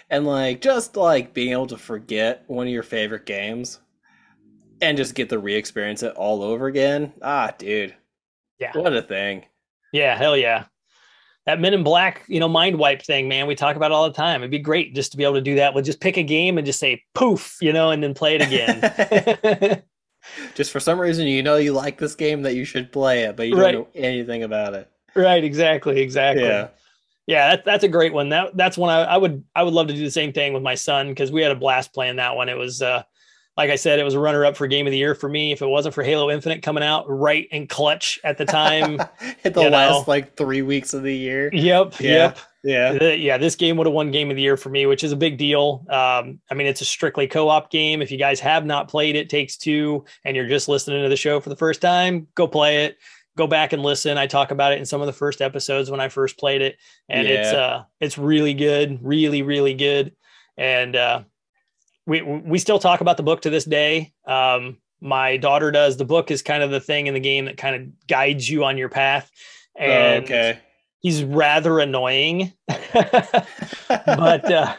and like just like being able to forget one of your favorite games and just get to re-experience it all over again. Ah, dude. Yeah. What a thing. Yeah, hell yeah. That Men in Black, you know, mind wipe thing, man, we talk about it all the time. It'd be great just to be able to do that. We'll just pick a game and just say poof, you know, and then play it again. *laughs* *laughs* just for some reason you know you like this game that you should play it, but you don't know anything about it. right, exactly, exactly. Yeah. Yeah, that, that's a great one. That that's one I, I would I would love to do the same thing with my son because we had a blast playing that one. It was uh like I said, it was a runner up for game of the year for me. If it wasn't for Halo Infinite coming out right and clutch at the time. *laughs* Hit the last know. like three weeks of the year. yep, Yeah. yep. Yeah. Uh, yeah, this game would have won game of the year for me, which is a big deal. Um, I mean, it's a strictly co-op game. If you guys have not played it, takes two, and you're just listening to the show for the first time, go play it. Go back and listen. I talk about it in some of the first episodes when I first played it, and it's uh, it's really good, really, really good. And uh, we we still talk about the book to this day. Um, my daughter does. The book is kind of the thing in the game that kind of guides you on your path. And Oh, okay. he's rather annoying *laughs* but uh,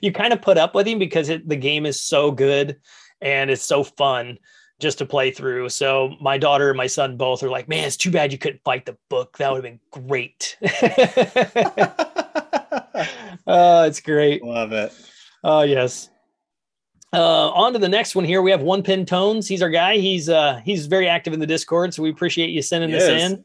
you kind of put up with him because it, the game is so good and it's so fun just to play through. So my daughter and my son both are like, "Man, it's too bad you couldn't fight the book. That would have been great." *laughs* *laughs* oh, it's great. Love it. Oh, yes. Uh, on to the next one here. We have One Pin Tones. He's our guy. He's uh he's very active in the Discord, so we appreciate you sending this Yes. in.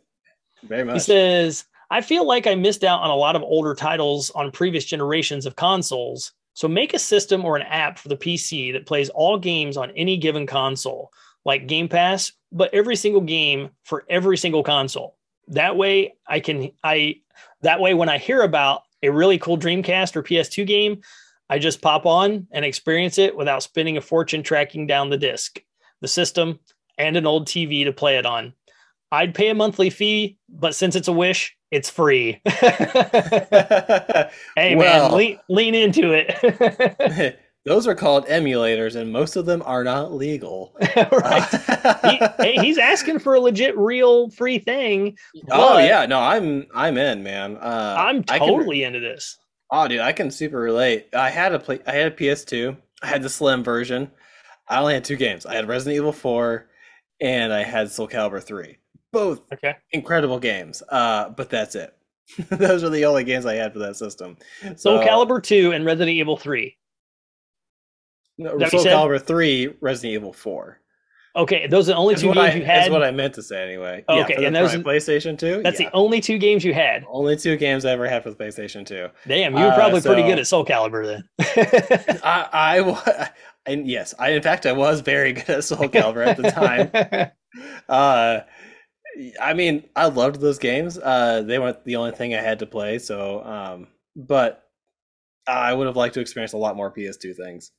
Very He says, I feel like I missed out on a lot of older titles on previous generations of consoles. So make a system or an app for the PC that plays all games on any given console, like Game Pass, but every single game for every single console. That way I can I that way when I hear about a really cool Dreamcast or PS2 game, I just pop on and experience it without spending a fortune tracking down the disc, the system, and an old TV to play it on. I'd pay a monthly fee, but since it's a wish, it's free. *laughs* hey man, Well- lean, lean into it. *laughs* Those are called emulators, and most of them are not legal. *laughs* right. He, hey, he's asking for a legit, real, free thing. oh yeah, no, I'm I'm in, man. Uh, I'm I can- totally into this. Oh, dude, I can super relate. I had a play. I had a PS2. I had the slim version. I only had two games. I had Resident Evil 4, and I had Soul Calibur 3. Both Okay. incredible games. Uh, but that's it. *laughs* Those are the only games I had for that system. Soul So- Calibur 2 and Resident Evil 3. No, that what you Soul? Calibur 3, Resident Evil 4. Okay, those are the only That's two games I, you had. that's what I meant to say anyway. Okay, yeah, the and those PlayStation 2. That's yeah. the only two games you had. only two games I ever had for the PlayStation 2. Damn, you were Uh, probably pretty good at Soul Calibur then. *laughs* I, I, *laughs* and yes, I in fact I was very *laughs* good at Soul Calibur at the time. Uh, I mean, I loved those games. Uh, they weren't the only thing I had to play, so um, but I would have liked to experience a lot more PS2 things.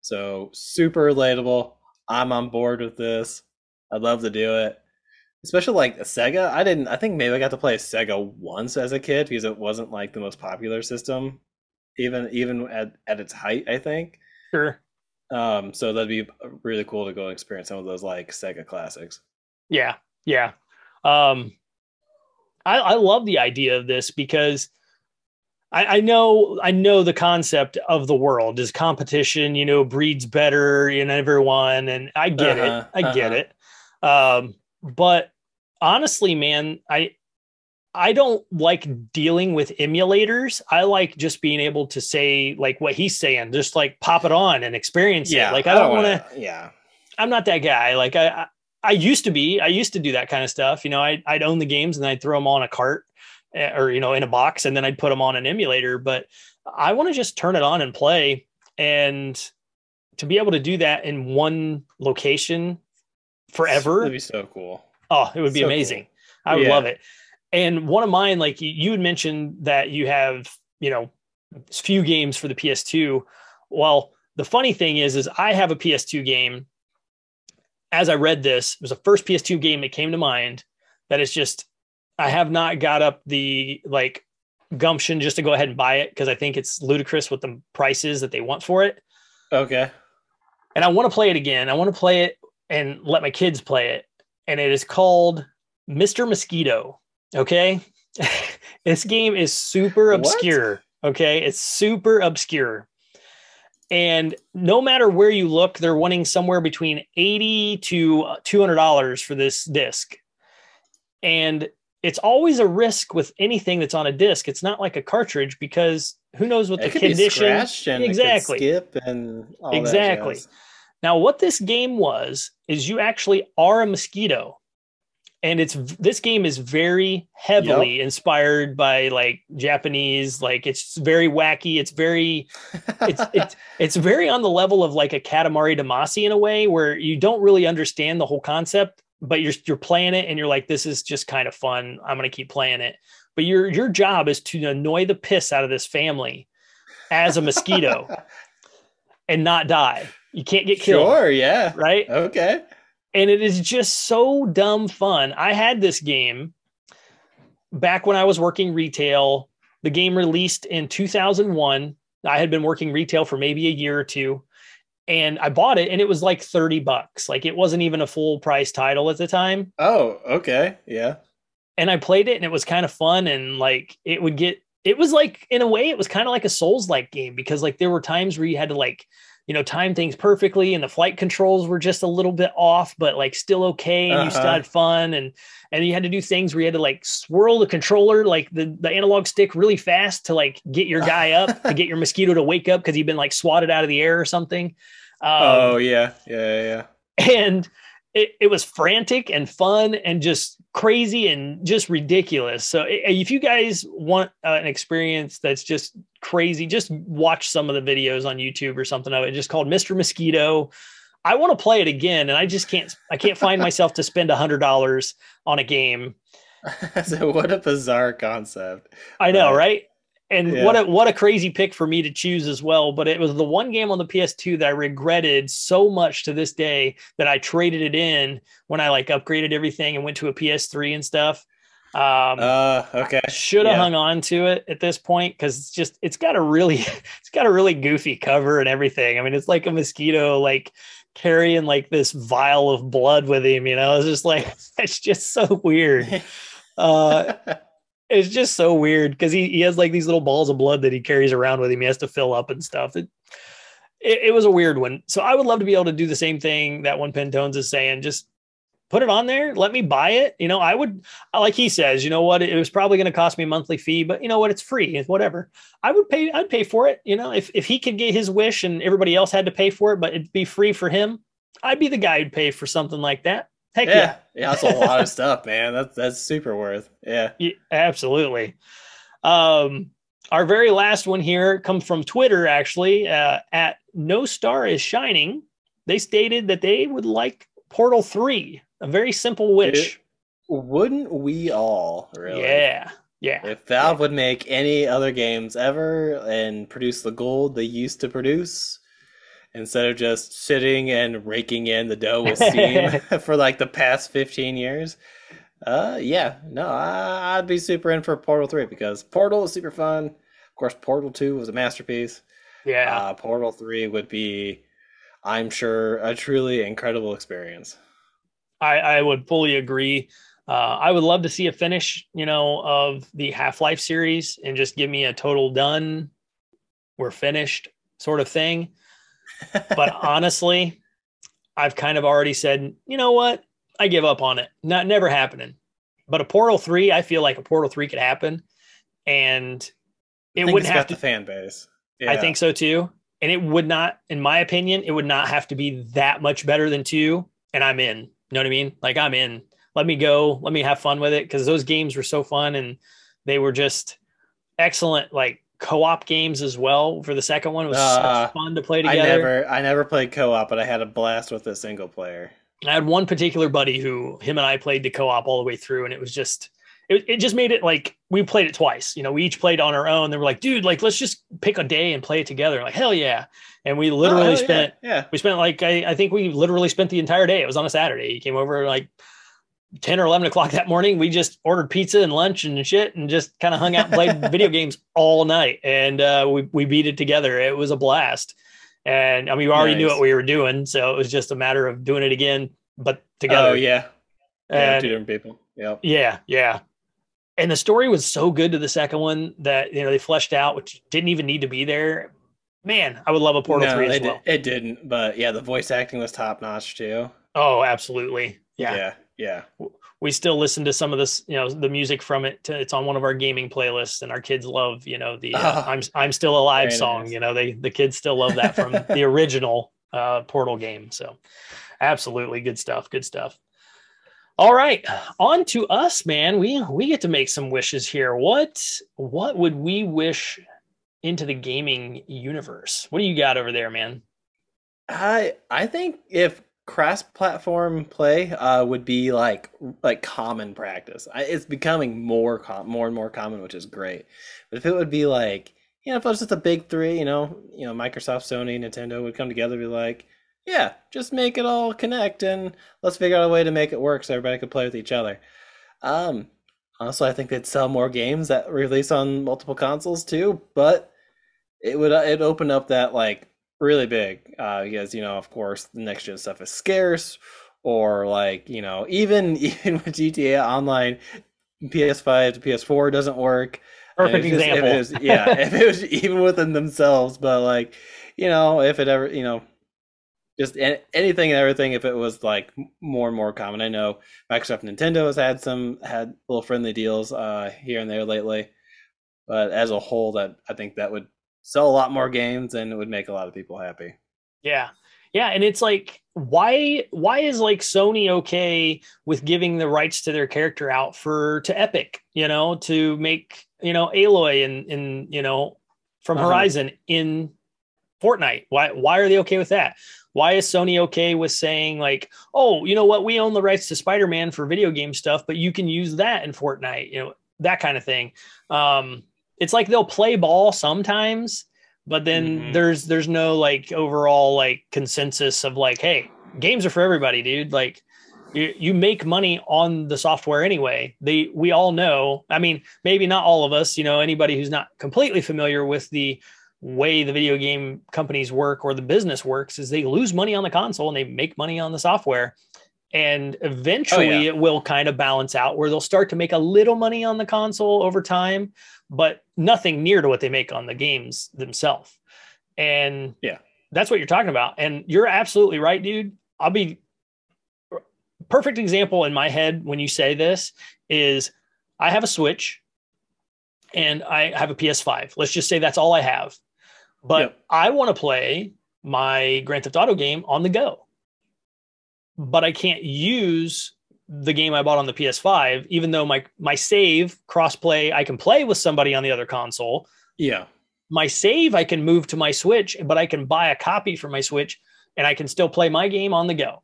So super relatable. I'm on board with this. I'd love to do it. especially like Sega. I didn't. I think maybe I got to play Sega once as a kid because it wasn't like the most popular system, even even at at its height. I think. Sure. Um, so that'd be really cool to go and experience some of those like Sega classics. Yeah, yeah. Um, I, I love the idea of this because I, I know I know the concept of the world is competition. You know, breeds better in everyone, and I get Uh-huh, it. I get uh-huh. it. Um, but honestly, man, I I don't like dealing with emulators. I like just being able to say like what he's saying, just like pop it on and experience it. Like I don't want to. wanna- Yeah. I'm not that guy. Like I, I, I used to be. I used to do that kind of stuff. You know, I, I'd own the games and I'd throw them all on a cart, Eh, or you know, in a box, and then I'd put them on an emulator. But I want to just turn it on and play, and to be able to do that in one location forever. That'd be so cool. Oh, it would be So amazing. I would Yeah. love it. And one of mine, like you- you had mentioned that you have, you know, few games for the PS2. Well, the funny thing is, is I have a PS2 game. As I read this, it was the first PS2 game that came to mind. That is just, I have not got up the like gumption just to go ahead and buy it because I think it's ludicrous with the prices that they want for it Okay. and I want to play it again. I want to play it and let my kids play it. And it is called Mr. Mosquito. Okay. *laughs* this game is super What? obscure. Okay. It's super obscure. And no matter where you look, they're wanting somewhere between 80 to $200 for this disc. And it's always a risk with anything that's on a disc. It's not like a cartridge because who knows what It the condition exactly. skip and all that Exactly. Now, what this game was is you actually are a mosquito, and it's this game is very heavily inspired by like Japanese. Like it's very wacky. It's very *laughs* it's it's it's very on the level of like a Katamari Damacy in a way where you don't really understand the whole concept, but you're you're playing it and you're like, this is just kind of fun. I'm gonna keep playing it. But your your job is to annoy the piss out of this family as a mosquito *laughs* and not die. You can't get killed, Sure, yeah. right? Okay. and it is just so dumb fun. I had this game back when I was working retail. The game released in 2001. I had been working retail for maybe a year or two, and I bought it, and it was like 30 bucks. Like it wasn't even a full price title at the time. Oh, okay. Yeah. And I played it, and it was kind of fun. And like it would get, it was like in a way, it was kind of like a Souls like game because like there were times where you had to like you know, time things perfectly and the flight controls were just a little bit off, but like still okay. And you still Uh-huh. had fun and, and you had to do things where you had to like swirl the controller, like the, the analog stick really fast to like get your guy up *laughs* to get your mosquito to wake up. Cause he'd been like swatted out of the air or something. Um, oh, yeah. Yeah, yeah, yeah. and it, it was frantic and fun and just crazy and just ridiculous. So if you guys want uh, an experience that's just crazy, just watch some of the videos on YouTube or something of it. Just called Mr. Mosquito. I want to play it again, and I just can't. I can't find *laughs* myself to spend a hundred dollars on a game. *laughs* so what a bizarre concept. I know, Right. And Yeah. what a what a crazy pick for me to choose as well. But it was the one game on the PS2 that I regretted so much to this day that I traded it in when I like upgraded everything and went to a PS3 and stuff. Um, Uh, okay. should have yeah. hung on to it at this point because it's just it's got a really *laughs* it's got a really goofy cover and everything. I mean, it's like a mosquito like carrying like this vial of blood with him. You know, it's just like *laughs* it's just so weird. *laughs* Uh, it's just so weird because he, he has like these little balls of blood that he carries around with him. He has to fill up and stuff. It, it, it was a weird one. So I would love to be able to do the same thing that one Pentones is saying. Just put it on there. Let me buy it. You know, I would, like he says, you know what? It was probably going to cost me a monthly fee, but you know what? It's free. It's whatever. I would pay. I'd pay for it. You know, if, if he could get his wish and everybody else had to pay for it, but it'd be free for him, I'd be the guy who'd pay for something like that. Heck yeah. yeah. Yeah, that's a lot of stuff, man. That's that's super worth. Yeah. Yeah, absolutely. Um, our very last one here comes from Twitter, actually, uh, at No Star is Shining. They stated that they would like Portal 3, a very simple wish. Wouldn't we all really? Yeah. Yeah. If Valve would make any other games ever and produce the gold they used to produce, instead of just sitting and raking in the dough with Steam *laughs* *laughs* for like the past 15 years. Uh, yeah, no, I, I'd be super in for Portal 3 because Portal is super fun. Of course, Portal 2 was a masterpiece. Yeah. Uh, Portal 3 would be, I'm sure, a truly incredible experience. I, I would fully agree. Uh, I would love to see a finish, you know, of the Half Life series and just give me a total done, we're finished sort of thing. But *laughs* honestly, I've kind of already said, you know what, I give up on it. Not never happening. But a Portal three, I feel like a Portal three could happen, and it wouldn't have to. the fan base. Yeah. I think so too. And it would not, in my opinion, it would not have to be that much better than two. And I'm in. You know what I mean? Like I'm in. Let me go. Let me have fun with it because those games were so fun and they were just excellent. Like co-op games as well. For the second one, it was uh, fun to play together. I never, I never played co-op, but I had a blast with the single player. I had one particular buddy who him and I played the co-op all the way through, and it was just it, it just made it like we played it twice. You know, we each played on our own. They were like, dude, like let's just pick a day and play it together. Like, hell yeah. And we literally oh, spent yeah, yeah. we spent like I, I think we literally spent the entire day. It was on a Saturday. He came over like 10 or 11 o'clock that morning. We just ordered pizza and lunch and shit and just kind of hung out and played *laughs* video games all night. And uh, we, we beat it together. It was a blast. And I mean, we already nice. knew what we were doing. So it was just a matter of doing it again, but together. Oh, yeah. Yeah, and, two different people. Yeah. Yeah. Yeah and the story was so good to the second one that you know they fleshed out, which didn't even need to be there. Man, I would love a Portal no, Three as it, well. It didn't, but yeah, the voice acting was top notch too. Oh, absolutely. Yeah. Yeah. Yeah. We still listen to some of this, you know, the music from it. To, it's on one of our gaming playlists, and our kids love, you know, the uh, oh, *laughs* "I'm I'm Still Alive" song. Nice. You know, they the kids still love that from *laughs* the original uh, Portal game. So, absolutely good stuff. Good stuff. All right, on to us, man. We we get to make some wishes here. What what would we wish into the gaming universe? What do you got over there, man? I I think if cross-platform play uh, would be like like common practice. I, it's becoming more com- more and more common, which is great. But if it would be like you know, if it was just a big three, you know, you know, Microsoft, Sony, Nintendo would come together, and be like, yeah, just make it all connect and let's figure out a way to make it work so everybody could play with each other. Um, honestly, I think they'd sell more games that release on multiple consoles too, but it would uh, it open up that like really big uh, because you know, of course, the next gen stuff is scarce, or like you know, *laughs* even even with GTA Online, PS5 to PS4 doesn't work. Perfect just, example. If was, yeah, *laughs* if it was even within themselves, but like you know, if it ever you know just anything and everything if it was like more and more common. I know Microsoft Nintendo has had some had little friendly deals uh, here and there lately, but as a whole, that I think that would sell a lot more games and it would make a lot of people happy. Yeah. Yeah, and it's like why why is like Sony okay with giving the rights to their character out for to Epic, you know, to make, you know, Aloy and and you know, from uh-huh. Horizon in Fortnite. Why why are they okay with that? Why is Sony okay with saying like, "Oh, you know what? We own the rights to Spider-Man for video game stuff, but you can use that in Fortnite." You know, that kind of thing. Um, it's like they'll play ball sometimes, but then mm-hmm. there's there's no like overall like consensus of like, "Hey, games are for everybody, dude." Like you, you make money on the software anyway. They we all know. I mean, maybe not all of us, you know, anybody who's not completely familiar with the way the video game companies work or the business works is they lose money on the console and they make money on the software and eventually oh, yeah. it will kind of balance out where they'll start to make a little money on the console over time but nothing near to what they make on the games themselves. And yeah. that's what you're talking about. And you're absolutely right dude. I'll be perfect example in my head when you say this is i have a switch and i have a ps5 let's just say that's all i have. But yep. I want to play my Grand Theft Auto game on the go. But I can't use the game I bought on the PS5, even though my my save crossplay, I can play with somebody on the other console. Yeah. My save I can move to my Switch, but I can buy a copy for my Switch and I can still play my game on the go.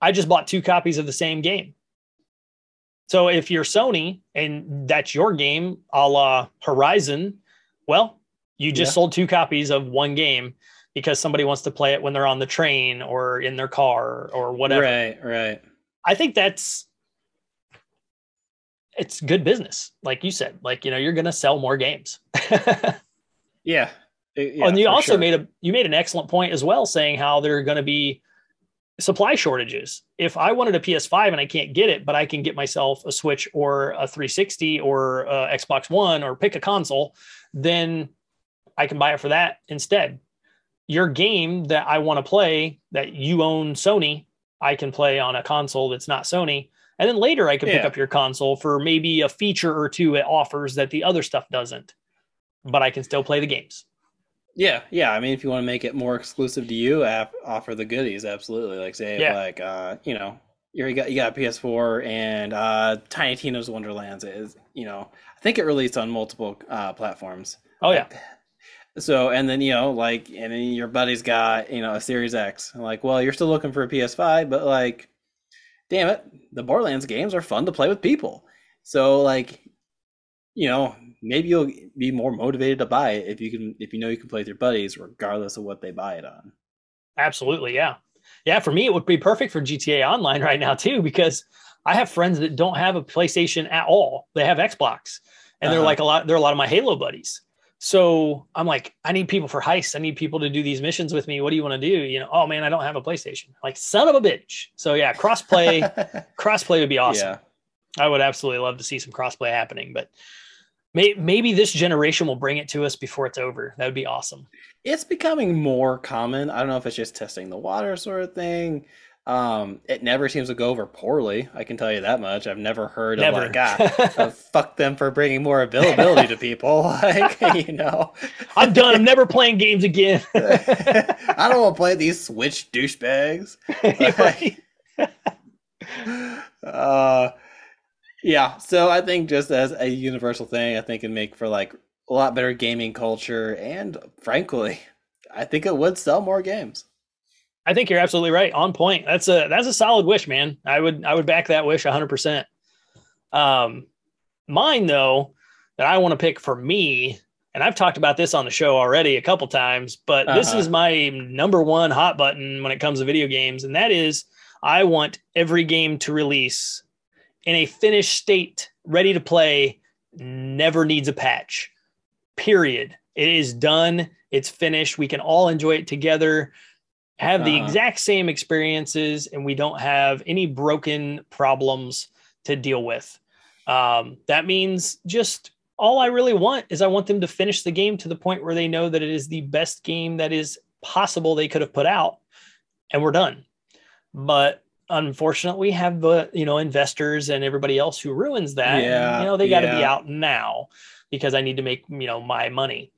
I just bought two copies of the same game. So if you're Sony and that's your game, a la Horizon, well, you just yeah. sold two copies of one game. because somebody wants to play it when they're on the train or in their car or whatever. Right, right. I think that's it's good business, like you said. Like you know, you're going to sell more games. *laughs* yeah. Uh, yeah. and you also sure. made a you made an excellent point as well, saying how there are going to be supply shortages. If I wanted a PS5 and I can't get it, but I can get myself a Switch or a 360 or a Xbox One or pick a console, then I can buy it for that instead. Your game that I want to play that you own Sony, I can play on a console that's not Sony. And then later I can yeah. pick up your console for maybe a feature or two it offers that the other stuff doesn't. But I can still play the games. Yeah, yeah. I mean, if you want to make it more exclusive to you, offer the goodies. Absolutely. Like say, yeah. like uh, you know, you got you got PS4 and uh, Tiny Tina's Wonderlands is you know, I think it released on multiple uh, platforms. Oh yeah. So and then you know like and then your buddy's got you know a Series X. like, well, you're still looking for a PS5, but like, damn it, the Borderlands games are fun to play with people. So like, you know, maybe you'll be more motivated to buy it if you can if you know you can play with your buddies regardless of what they buy it on. Absolutely, yeah. Yeah, for me it would be perfect for GTA Online *laughs* right now too because I have friends that don't have a PlayStation at all. They have Xbox. And uh-huh. they're like a lot they're a lot of my Halo buddies. So I'm like, I need people for heists. I need people to do these missions with me. What do you want to do? You know, oh man, I don't have a PlayStation. Like, son of a bitch. So yeah, crossplay, *laughs* crossplay would be awesome. Yeah. I would absolutely love to see some crossplay happening, but may, maybe this generation will bring it to us before it's over. That would be awesome. It's becoming more common. I don't know if it's just testing the water sort of thing. Um, it never seems to go over poorly. I can tell you that much. I've never heard never. of like, ah, *laughs* fuck them for bringing more availability to people. *laughs* Like, *laughs* you know, I'm done. I'm never playing games again. I don't want to play these Switch douchebags. uh, yeah. So I think just as a universal thing, I think it make for like a lot better gaming culture, and frankly, I think it would sell more games. I think you're absolutely right. On point. That's a that's a solid wish, man. I would I would back that wish 100%. Um mine though that I want to pick for me and I've talked about this on the show already a couple times, but uh-huh. this is my number one hot button when it comes to video games and that is I want every game to release in a finished state, ready to play, never needs a patch. Period. It is done. It's finished. We can all enjoy it together have the uh-huh. exact same experiences and we don't have any broken problems to deal with. Um, that means just all I really want is I want them to finish the game to the point where they know that it is the best game that is possible they could have put out and we're done. But unfortunately, we have the, you know, investors and everybody else who ruins that. Yeah, and, you know, they got to yeah. be out now because I need to make, you know, my money.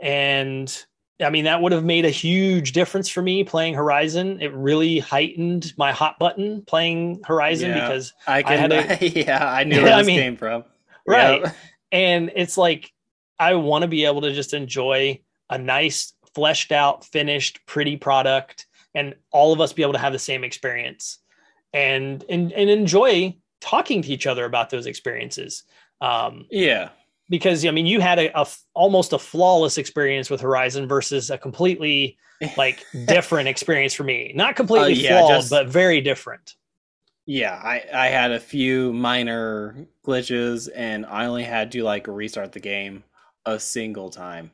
And I mean, that would have made a huge difference for me playing Horizon. It really heightened my hot button playing Horizon yeah, because I, can, I had a, *laughs* yeah, I knew where this I mean, came from. Right. Yep. And it's like, I want to be able to just enjoy a nice, fleshed out, finished, pretty product and all of us be able to have the same experience and, and, and enjoy talking to each other about those experiences. Um, yeah because I mean you had a, a, almost a flawless experience with Horizon versus a completely like *laughs* different experience for me. Not completely uh, yeah, flawed, just, but very different. Yeah, I I had a few minor glitches and I only had to like restart the game a single time.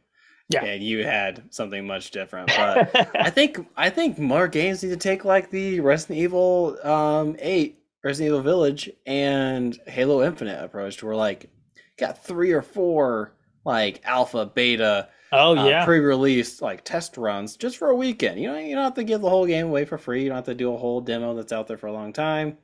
Yeah. And you had something much different. *laughs* But I think I think more games need to take like the Resident Evil um 8 Resident Evil Village and Halo Infinite approach where like got three or four like alpha, beta, oh uh, yeah, pre-release like test runs just for a weekend. You know, you don't have to give the whole game away for free. You don't have to do a whole demo that's out there for a long time.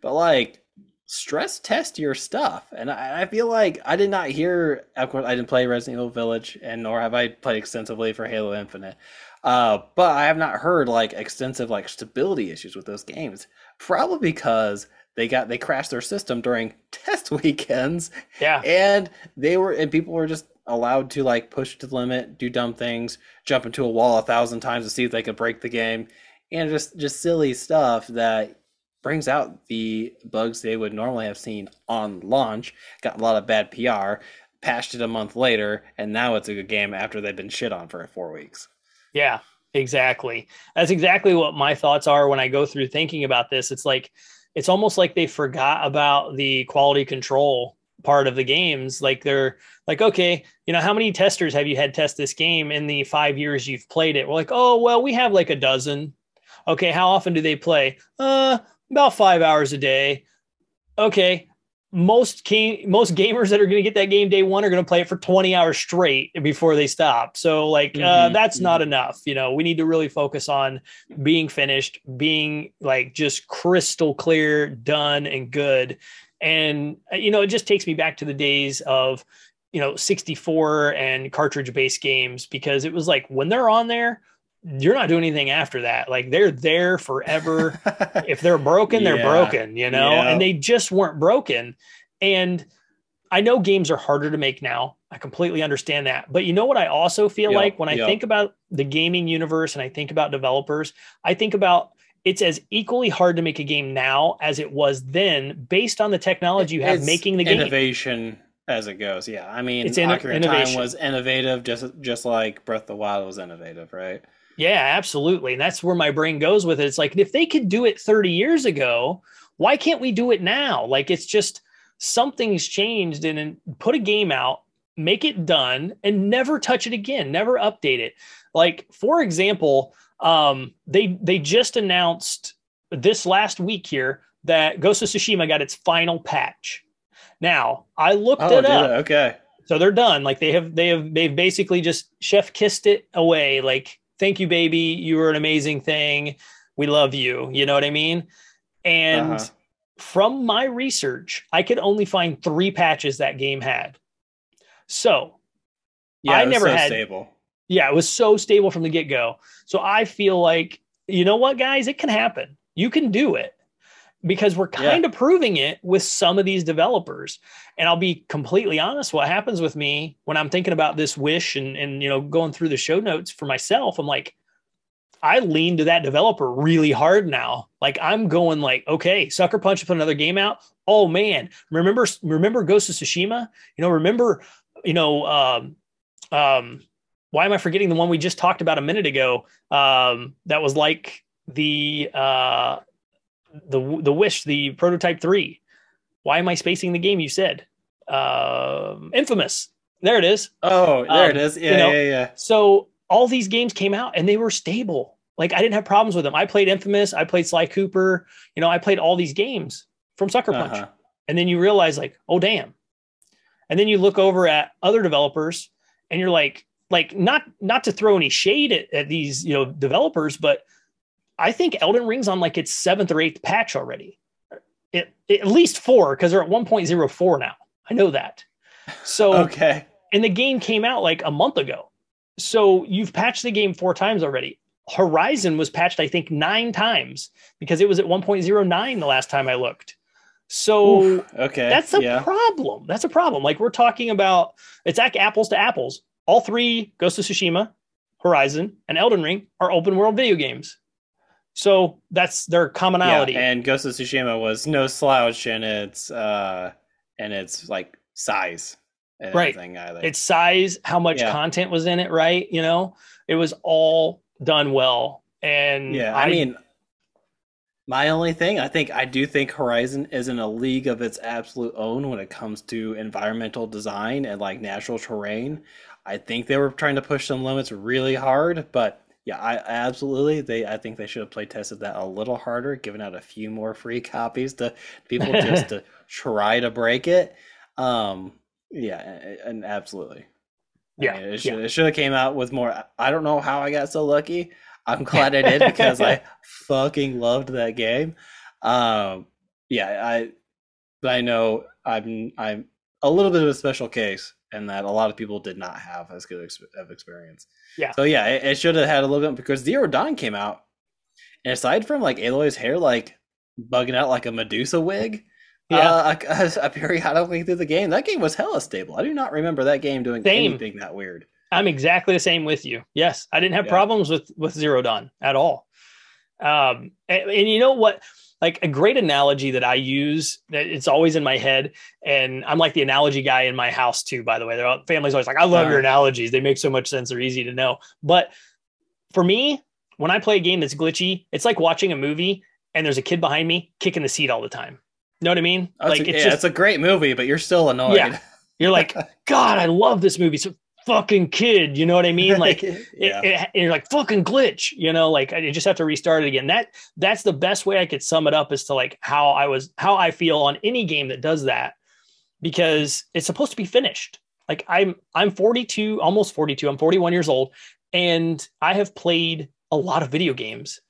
But like stress test your stuff. And I, I, feel like I did not hear of course I didn't play Resident Evil Village and nor have I played extensively for Halo Infinite. Uh, but I have not heard like extensive like stability issues with those games. Probably because they got they crashed their system during *laughs* test weekends. Yeah. And they were and people were just allowed to like push to the limit, do dumb things, jump into a wall a thousand times to see if they could break the game. And just just silly stuff that brings out the bugs they would normally have seen on launch. Got a lot of bad PR, patched it a month later, and now it's a good game after they've been shit on for four weeks. Yeah. Exactly. That's exactly what my thoughts are when I go through thinking about this. It's like it's almost like they forgot about the quality control part of the games. Like they're like, okay, you know, how many testers have you had test this game in the five years you've played it? We're like, oh, well, we have like a dozen. Okay, how often do they play? Uh, about five hours a day. Okay, most game, most gamers that are going to get that game day one are going to play it for 20 hours straight before they stop. So like uh, mm-hmm. uh, that's mm-hmm. not enough. You know, we need to really focus on being finished, being like just crystal clear, done and good. And uh, you know, it just takes me back to the days of you know 64 and cartridge based games because it was like when they're on there you're not doing anything after that. Like they're there forever. *laughs* if they're broken, they're broken, you know, yeah. and they just weren't broken. And I know games are harder to make now. I completely understand that. But you know what I also feel yep. like when I yep. think about the gaming universe and I think about developers, I think about it's as equally hard to make a game now as it was then based on the technology you have it's making the game. Innovation as it goes. Yeah. I mean, it's in- Ocarina Time was innovative just just like Breath of the Wild was innovative, right? Yeah, absolutely. And that's where my brain goes with it. It's like if they could do it 30 years ago, why can't we do it now? Like it's just something's changed and, put a game out, make it done, and never touch it again, never update it. Like, for example, um, they they just announced this last week here that Ghost of Tsushima got its final patch. Now, I looked oh, it up. Okay. So they're done. Like they have they have they've basically just chef kissed it away. Like thank you, baby. You were an amazing thing. We love you. You know what I mean? And uh-huh. from my research, I could only find three patches that game had. So yeah, I never so had stable. Yeah, it was so stable from the get go. So I feel like, you know what, guys, it can happen. You can do it because we're kind yeah. of proving it with some of these developers. And I'll be completely honest, what happens with me when I'm thinking about this wish and and you know going through the show notes for myself, I'm like I lean to that developer really hard now. Like I'm going like, okay, Sucker Punch put another game out. Oh man, remember remember Ghost of Tsushima? You know, remember, you know, um, um, why am I forgetting the one we just talked about a minute ago? Um, that was like the uh the the wish the prototype three. Why am i spacing the game you said? Um infamous. There it is. Oh there um, it is. Yeah you know? yeah yeah. so all these games came out and they were stable. Like i didn't have problems with them. I played infamous. I played sly cooper. You know i played all these games from sucker punch. Uh-huh. and then you realize like oh damn. And then you look over at other developers and you're like like not not to throw any shade at, at these you know developers but I think Elden Ring's on like its seventh or eighth patch already. It, at least four because they're at 1.04 now. I know that. So *laughs* okay, and the game came out like a month ago. So you've patched the game four times already. Horizon was patched, I think, nine times because it was at 1.09 the last time I looked. So Oof, okay, that's a yeah. problem. That's a problem. Like we're talking about, it's like apples to apples. All three, Ghost of Tsushima, Horizon, and Elden Ring, are open world video games. So that's their commonality. Yeah, and Ghost of Tsushima was no slouch in its uh and its like size. right. Either. Its size, how much yeah. content was in it, right? You know, it was all done well. And yeah, I, I mean my only thing, I think I do think Horizon is in a league of its absolute own when it comes to environmental design and like natural terrain. I think they were trying to push some limits really hard, but yeah, I absolutely. They, I think they should have play tested that a little harder, given out a few more free copies to people just *laughs* to try to break it. Um, yeah, and absolutely. Yeah, I mean, it should yeah. it should have came out with more. I don't know how I got so lucky. I'm *laughs* glad I did because I *laughs* fucking loved that game. Um, yeah, I, but I know I'm I'm a little bit of a special case and that a lot of people did not have as good of experience. Yeah. So yeah, it, it should have had a little bit because Zero Dawn came out, and aside from like Aloy's hair like bugging out like a Medusa wig, yeah, uh, periodically through the game, that game was hella stable. I do not remember that game doing same. anything that weird. I'm exactly the same with you. Yes, I didn't have yeah. problems with with Zero Dawn at all. Um, and, and you know what? Like a great analogy that I use that it's always in my head. And I'm like the analogy guy in my house too, by the way. Their family's always like, I love your analogies. They make so much sense. They're easy to know. But for me, when I play a game that's glitchy, it's like watching a movie and there's a kid behind me kicking the seat all the time. Know what I mean? That's like a, it's yeah, just it's a great movie, but you're still annoyed. Yeah. you're like, *laughs* God, I love this movie. So fucking kid, you know what I mean? *laughs* Like yeah. it, it, you're like fucking glitch, you know, like I just have to restart it again. That that's the best way I could sum it up as to like how I was how I feel on any game that does that because it's supposed to be finished. Like I'm I'm 42, almost 42. I'm 41 years old and I have played a lot of video games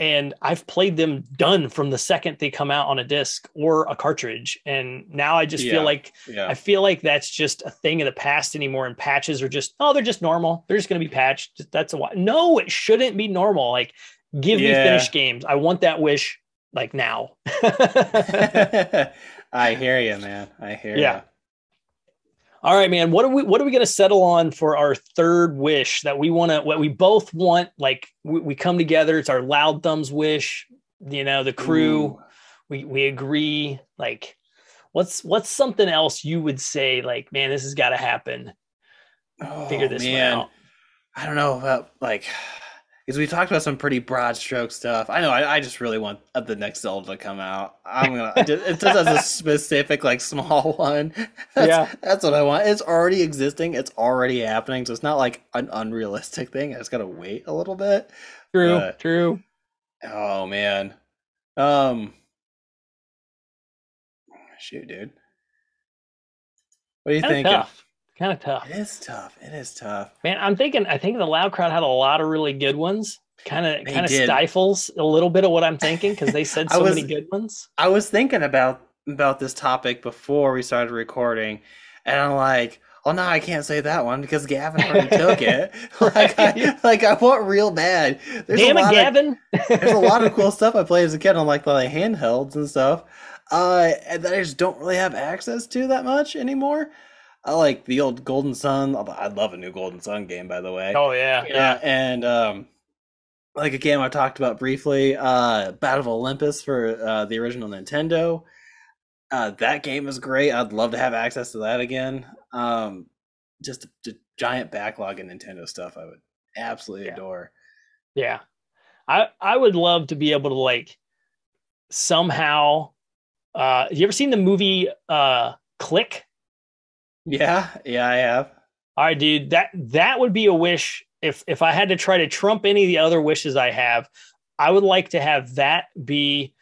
and I've played them done from the second they come out on a disc or a cartridge. And now I just Yeah. feel like yeah. I feel like that's just a thing of the past anymore. And patches are just, oh, they're just normal. They're just going to be patched. That's a why. No, it shouldn't be normal. Like, give me Yeah. finished games. I want that wish like now. *laughs* *laughs* I hear you, man. I hear Yeah. All right, man. What are we what are we going to settle on for our third wish that we want to what we both want like we, we come together it's our loud thumbs wish, you know, the crew Ooh. we we agree like what's what's something else you would say like man this has got to happen. Figure Oh, this man. one out. I don't know about like because we talked about some pretty broad stroke stuff. I know. I, I just really want uh, the next Zelda to come out. I'm gonna. it just it just has a *laughs* specific like small *laughs* one. That's, Yeah. that's what I want. It's already existing. It's already happening. So it's not like an unrealistic thing. I just gotta wait a little bit. True, Uh, true. Oh man. Um. Shoot, dude. What do you think? Kind of tough. It is tough. It is tough. Man, I'm thinking. I think the loud crowd had a lot of really good ones. Kind of, kind of stifles a little bit of what I'm thinking because they said *laughs* so was- many good ones. I was thinking about about this topic before we started recording, and I'm like, oh no, I can't say that one because Gavin already took it. *laughs* *laughs* like, I, like I want real bad. There's Damn a it, lot Gavin! Of, there's a lot of cool stuff I played as a kid on like the like, handhelds and stuff, uh, that I just don't really have access to that much anymore. I like the old Golden Sun. I'd love a new Golden Sun game, by the way. oh yeah, Yeah, and um, like a game I talked about briefly, uh, Battle of Olympus for uh, the original Nintendo. Uh, that game is great. I'd love to have access to that again. Um, just a, just giant backlog of Nintendo stuff. I would absolutely Yeah. adore. yeah. I I would love to be able to like somehow. Uh, you ever seen the movie uh Click? Yeah, yeah, I have. All right, dude. That that would be a wish. If if I had to try to trump any of the other wishes I have, I would like to have that be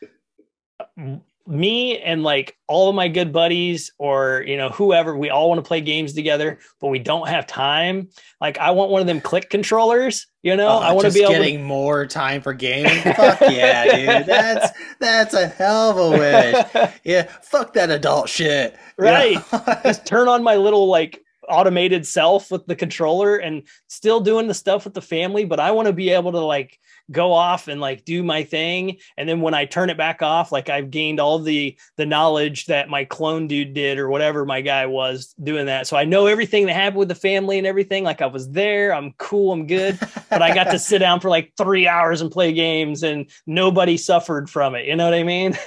me and like all of my good buddies or you know whoever we all want to play games together but we don't have time like i want one of them click controllers you know Oh, i want to be able getting more time for gaming. Fuck yeah, dude. *laughs* That's that's a hell of a wish. *laughs* Yeah, fuck that adult shit. You Right. know? just turn on my little like automated self with the controller and still doing the stuff with the family but i want to be able to like go off and like do my thing. And then when i turn it back off like i've gained all the the knowledge that my clone dude did or whatever my guy was doing that. So i know everything that happened with the family and everything. Like i was there. I'm cool. I'm good. But i got to sit down for like three hours and play games and nobody suffered from it. You know what i mean? *laughs*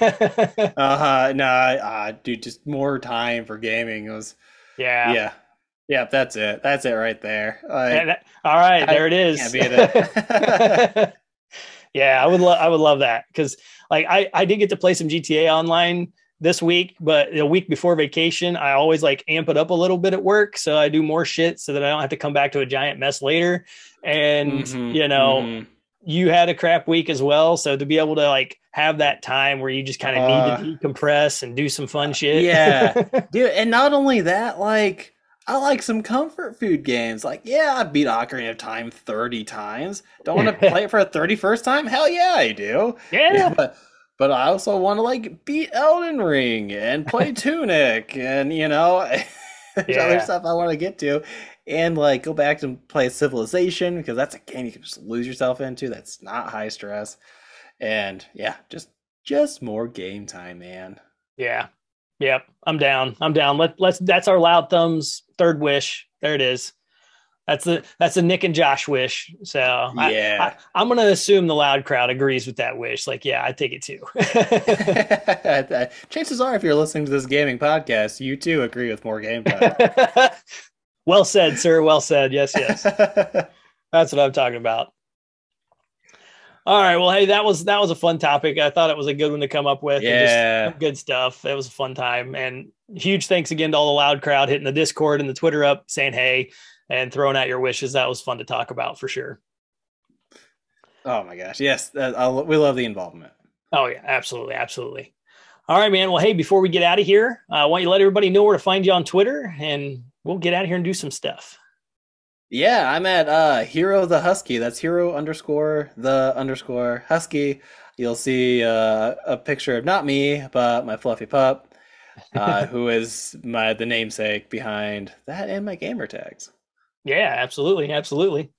Uh-huh. No, uh, dude, just more time for gaming. It was yeah. Yeah. Yeah, that's it. That's it right there. Like, And that- all right, I there it is. it. *laughs* *laughs* yeah, I would love I would love that because like I I did get to play some GTA online this week, but a week before vacation, I always like amp it up a little bit at work, so I do more shit so that I don't have to come back to a giant mess later. And Mhm, you know, mhm. you had a crap week as well, so to be able to like have that time where you just kind of Uh, need to decompress and do some fun shit. yeah. *laughs* dude, and not only that, like I like some comfort food games. Like, yeah, I beat Ocarina of Time 30 times. Don't want to *laughs* play it for a 31st time? Hell yeah, I do. yeah. *laughs* but but I also want to like beat Elden Ring and play *laughs* Tunic and you know there's Yeah. other stuff I want to get to and like go back and play Civilization because that's a game you can just lose yourself into. That's not high stress. And yeah, just just more game time, man. Yeah. Yep. I'm down. I'm down. Let let's that's our loud thumbs third wish. There it is. That's the that's the Nick and Josh wish. So Yeah. I, am gonna assume the loud crowd agrees with that wish. Like, yeah, I take it too. *laughs* Chances are, if you're listening to this gaming podcast, you too agree with more game time. *laughs* well said, sir. Well said. Yes, yes. *laughs* That's what I'm talking about. All right. Well, hey, that was that was a fun topic. I thought it was a good one to come up with. Yeah. good stuff. It was a fun time. And huge thanks again to all the loud crowd hitting the Discord and the Twitter up, saying hey and throwing out your wishes. That was fun to talk about for sure. Oh my gosh. Yes. I'll, we love the involvement. Oh yeah, absolutely, absolutely. All right, man. Well, hey, before we get out of here, uh, I want you to let everybody know where to find you on Twitter, and we'll get out of here and do some stuff. Yeah, I'm at uh, Hero the Husky. That's Hero underscore the underscore Husky. You'll see uh, a picture of not me, but my fluffy pup, *laughs* uh, who is my the namesake behind that and my gamer tags. Yeah, absolutely, absolutely.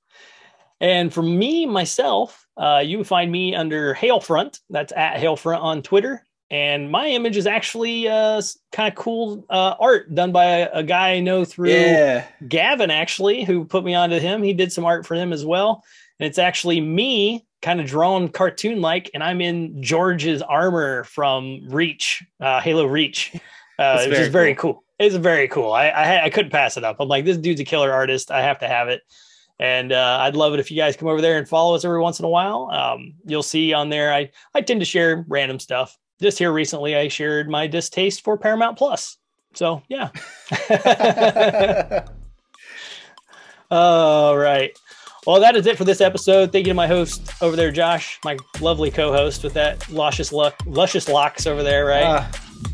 And for me myself, uh, you can find me under Hailfront. That's at Hailfront on Twitter. And my image is actually uh, kind of cool uh, art done by a, a, guy I know through yeah. Gavin, actually, who put me onto him. He did some art for him as well. And it's actually me kind of drawn cartoon like, and I'm in George's armor from Reach, uh, Halo Reach, *laughs* uh, which is very cool. cool. It's very cool. I, I, I couldn't pass it up. I'm like, this dude's a killer artist. I have to have it. And uh, I'd love it if you guys come over there and follow us every once in a while. Um, you'll see on there, I, I tend to share random stuff. Just here recently, I shared my distaste for Paramount Plus. So, yeah. *laughs* All right. Well, that is it for this episode. Thank you to my host over there, Josh, my lovely co-host with that luscious luck, luscious locks over there, right? Uh,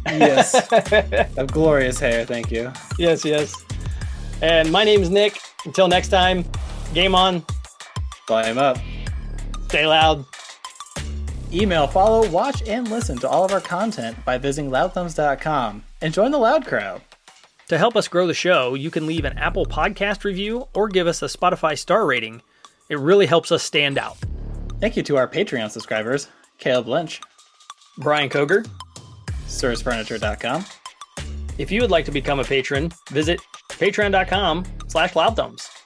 yes, *laughs* of glorious hair. Thank you. Yes, yes. And my name is Nick. Until next time, Game on. Volume up. Stay loud. Email, follow, watch, and listen to all of our content by visiting loudthumbs.com and join the loud crowd. To help us grow the show, you can leave an Apple Podcast review or give us a Spotify star rating. It really helps us stand out. Thank you to our Patreon subscribers, Caleb Lynch, Brian Koger, SirsFurniture.com. If you would like to become a patron, visit patreon.com slash loudthumbs.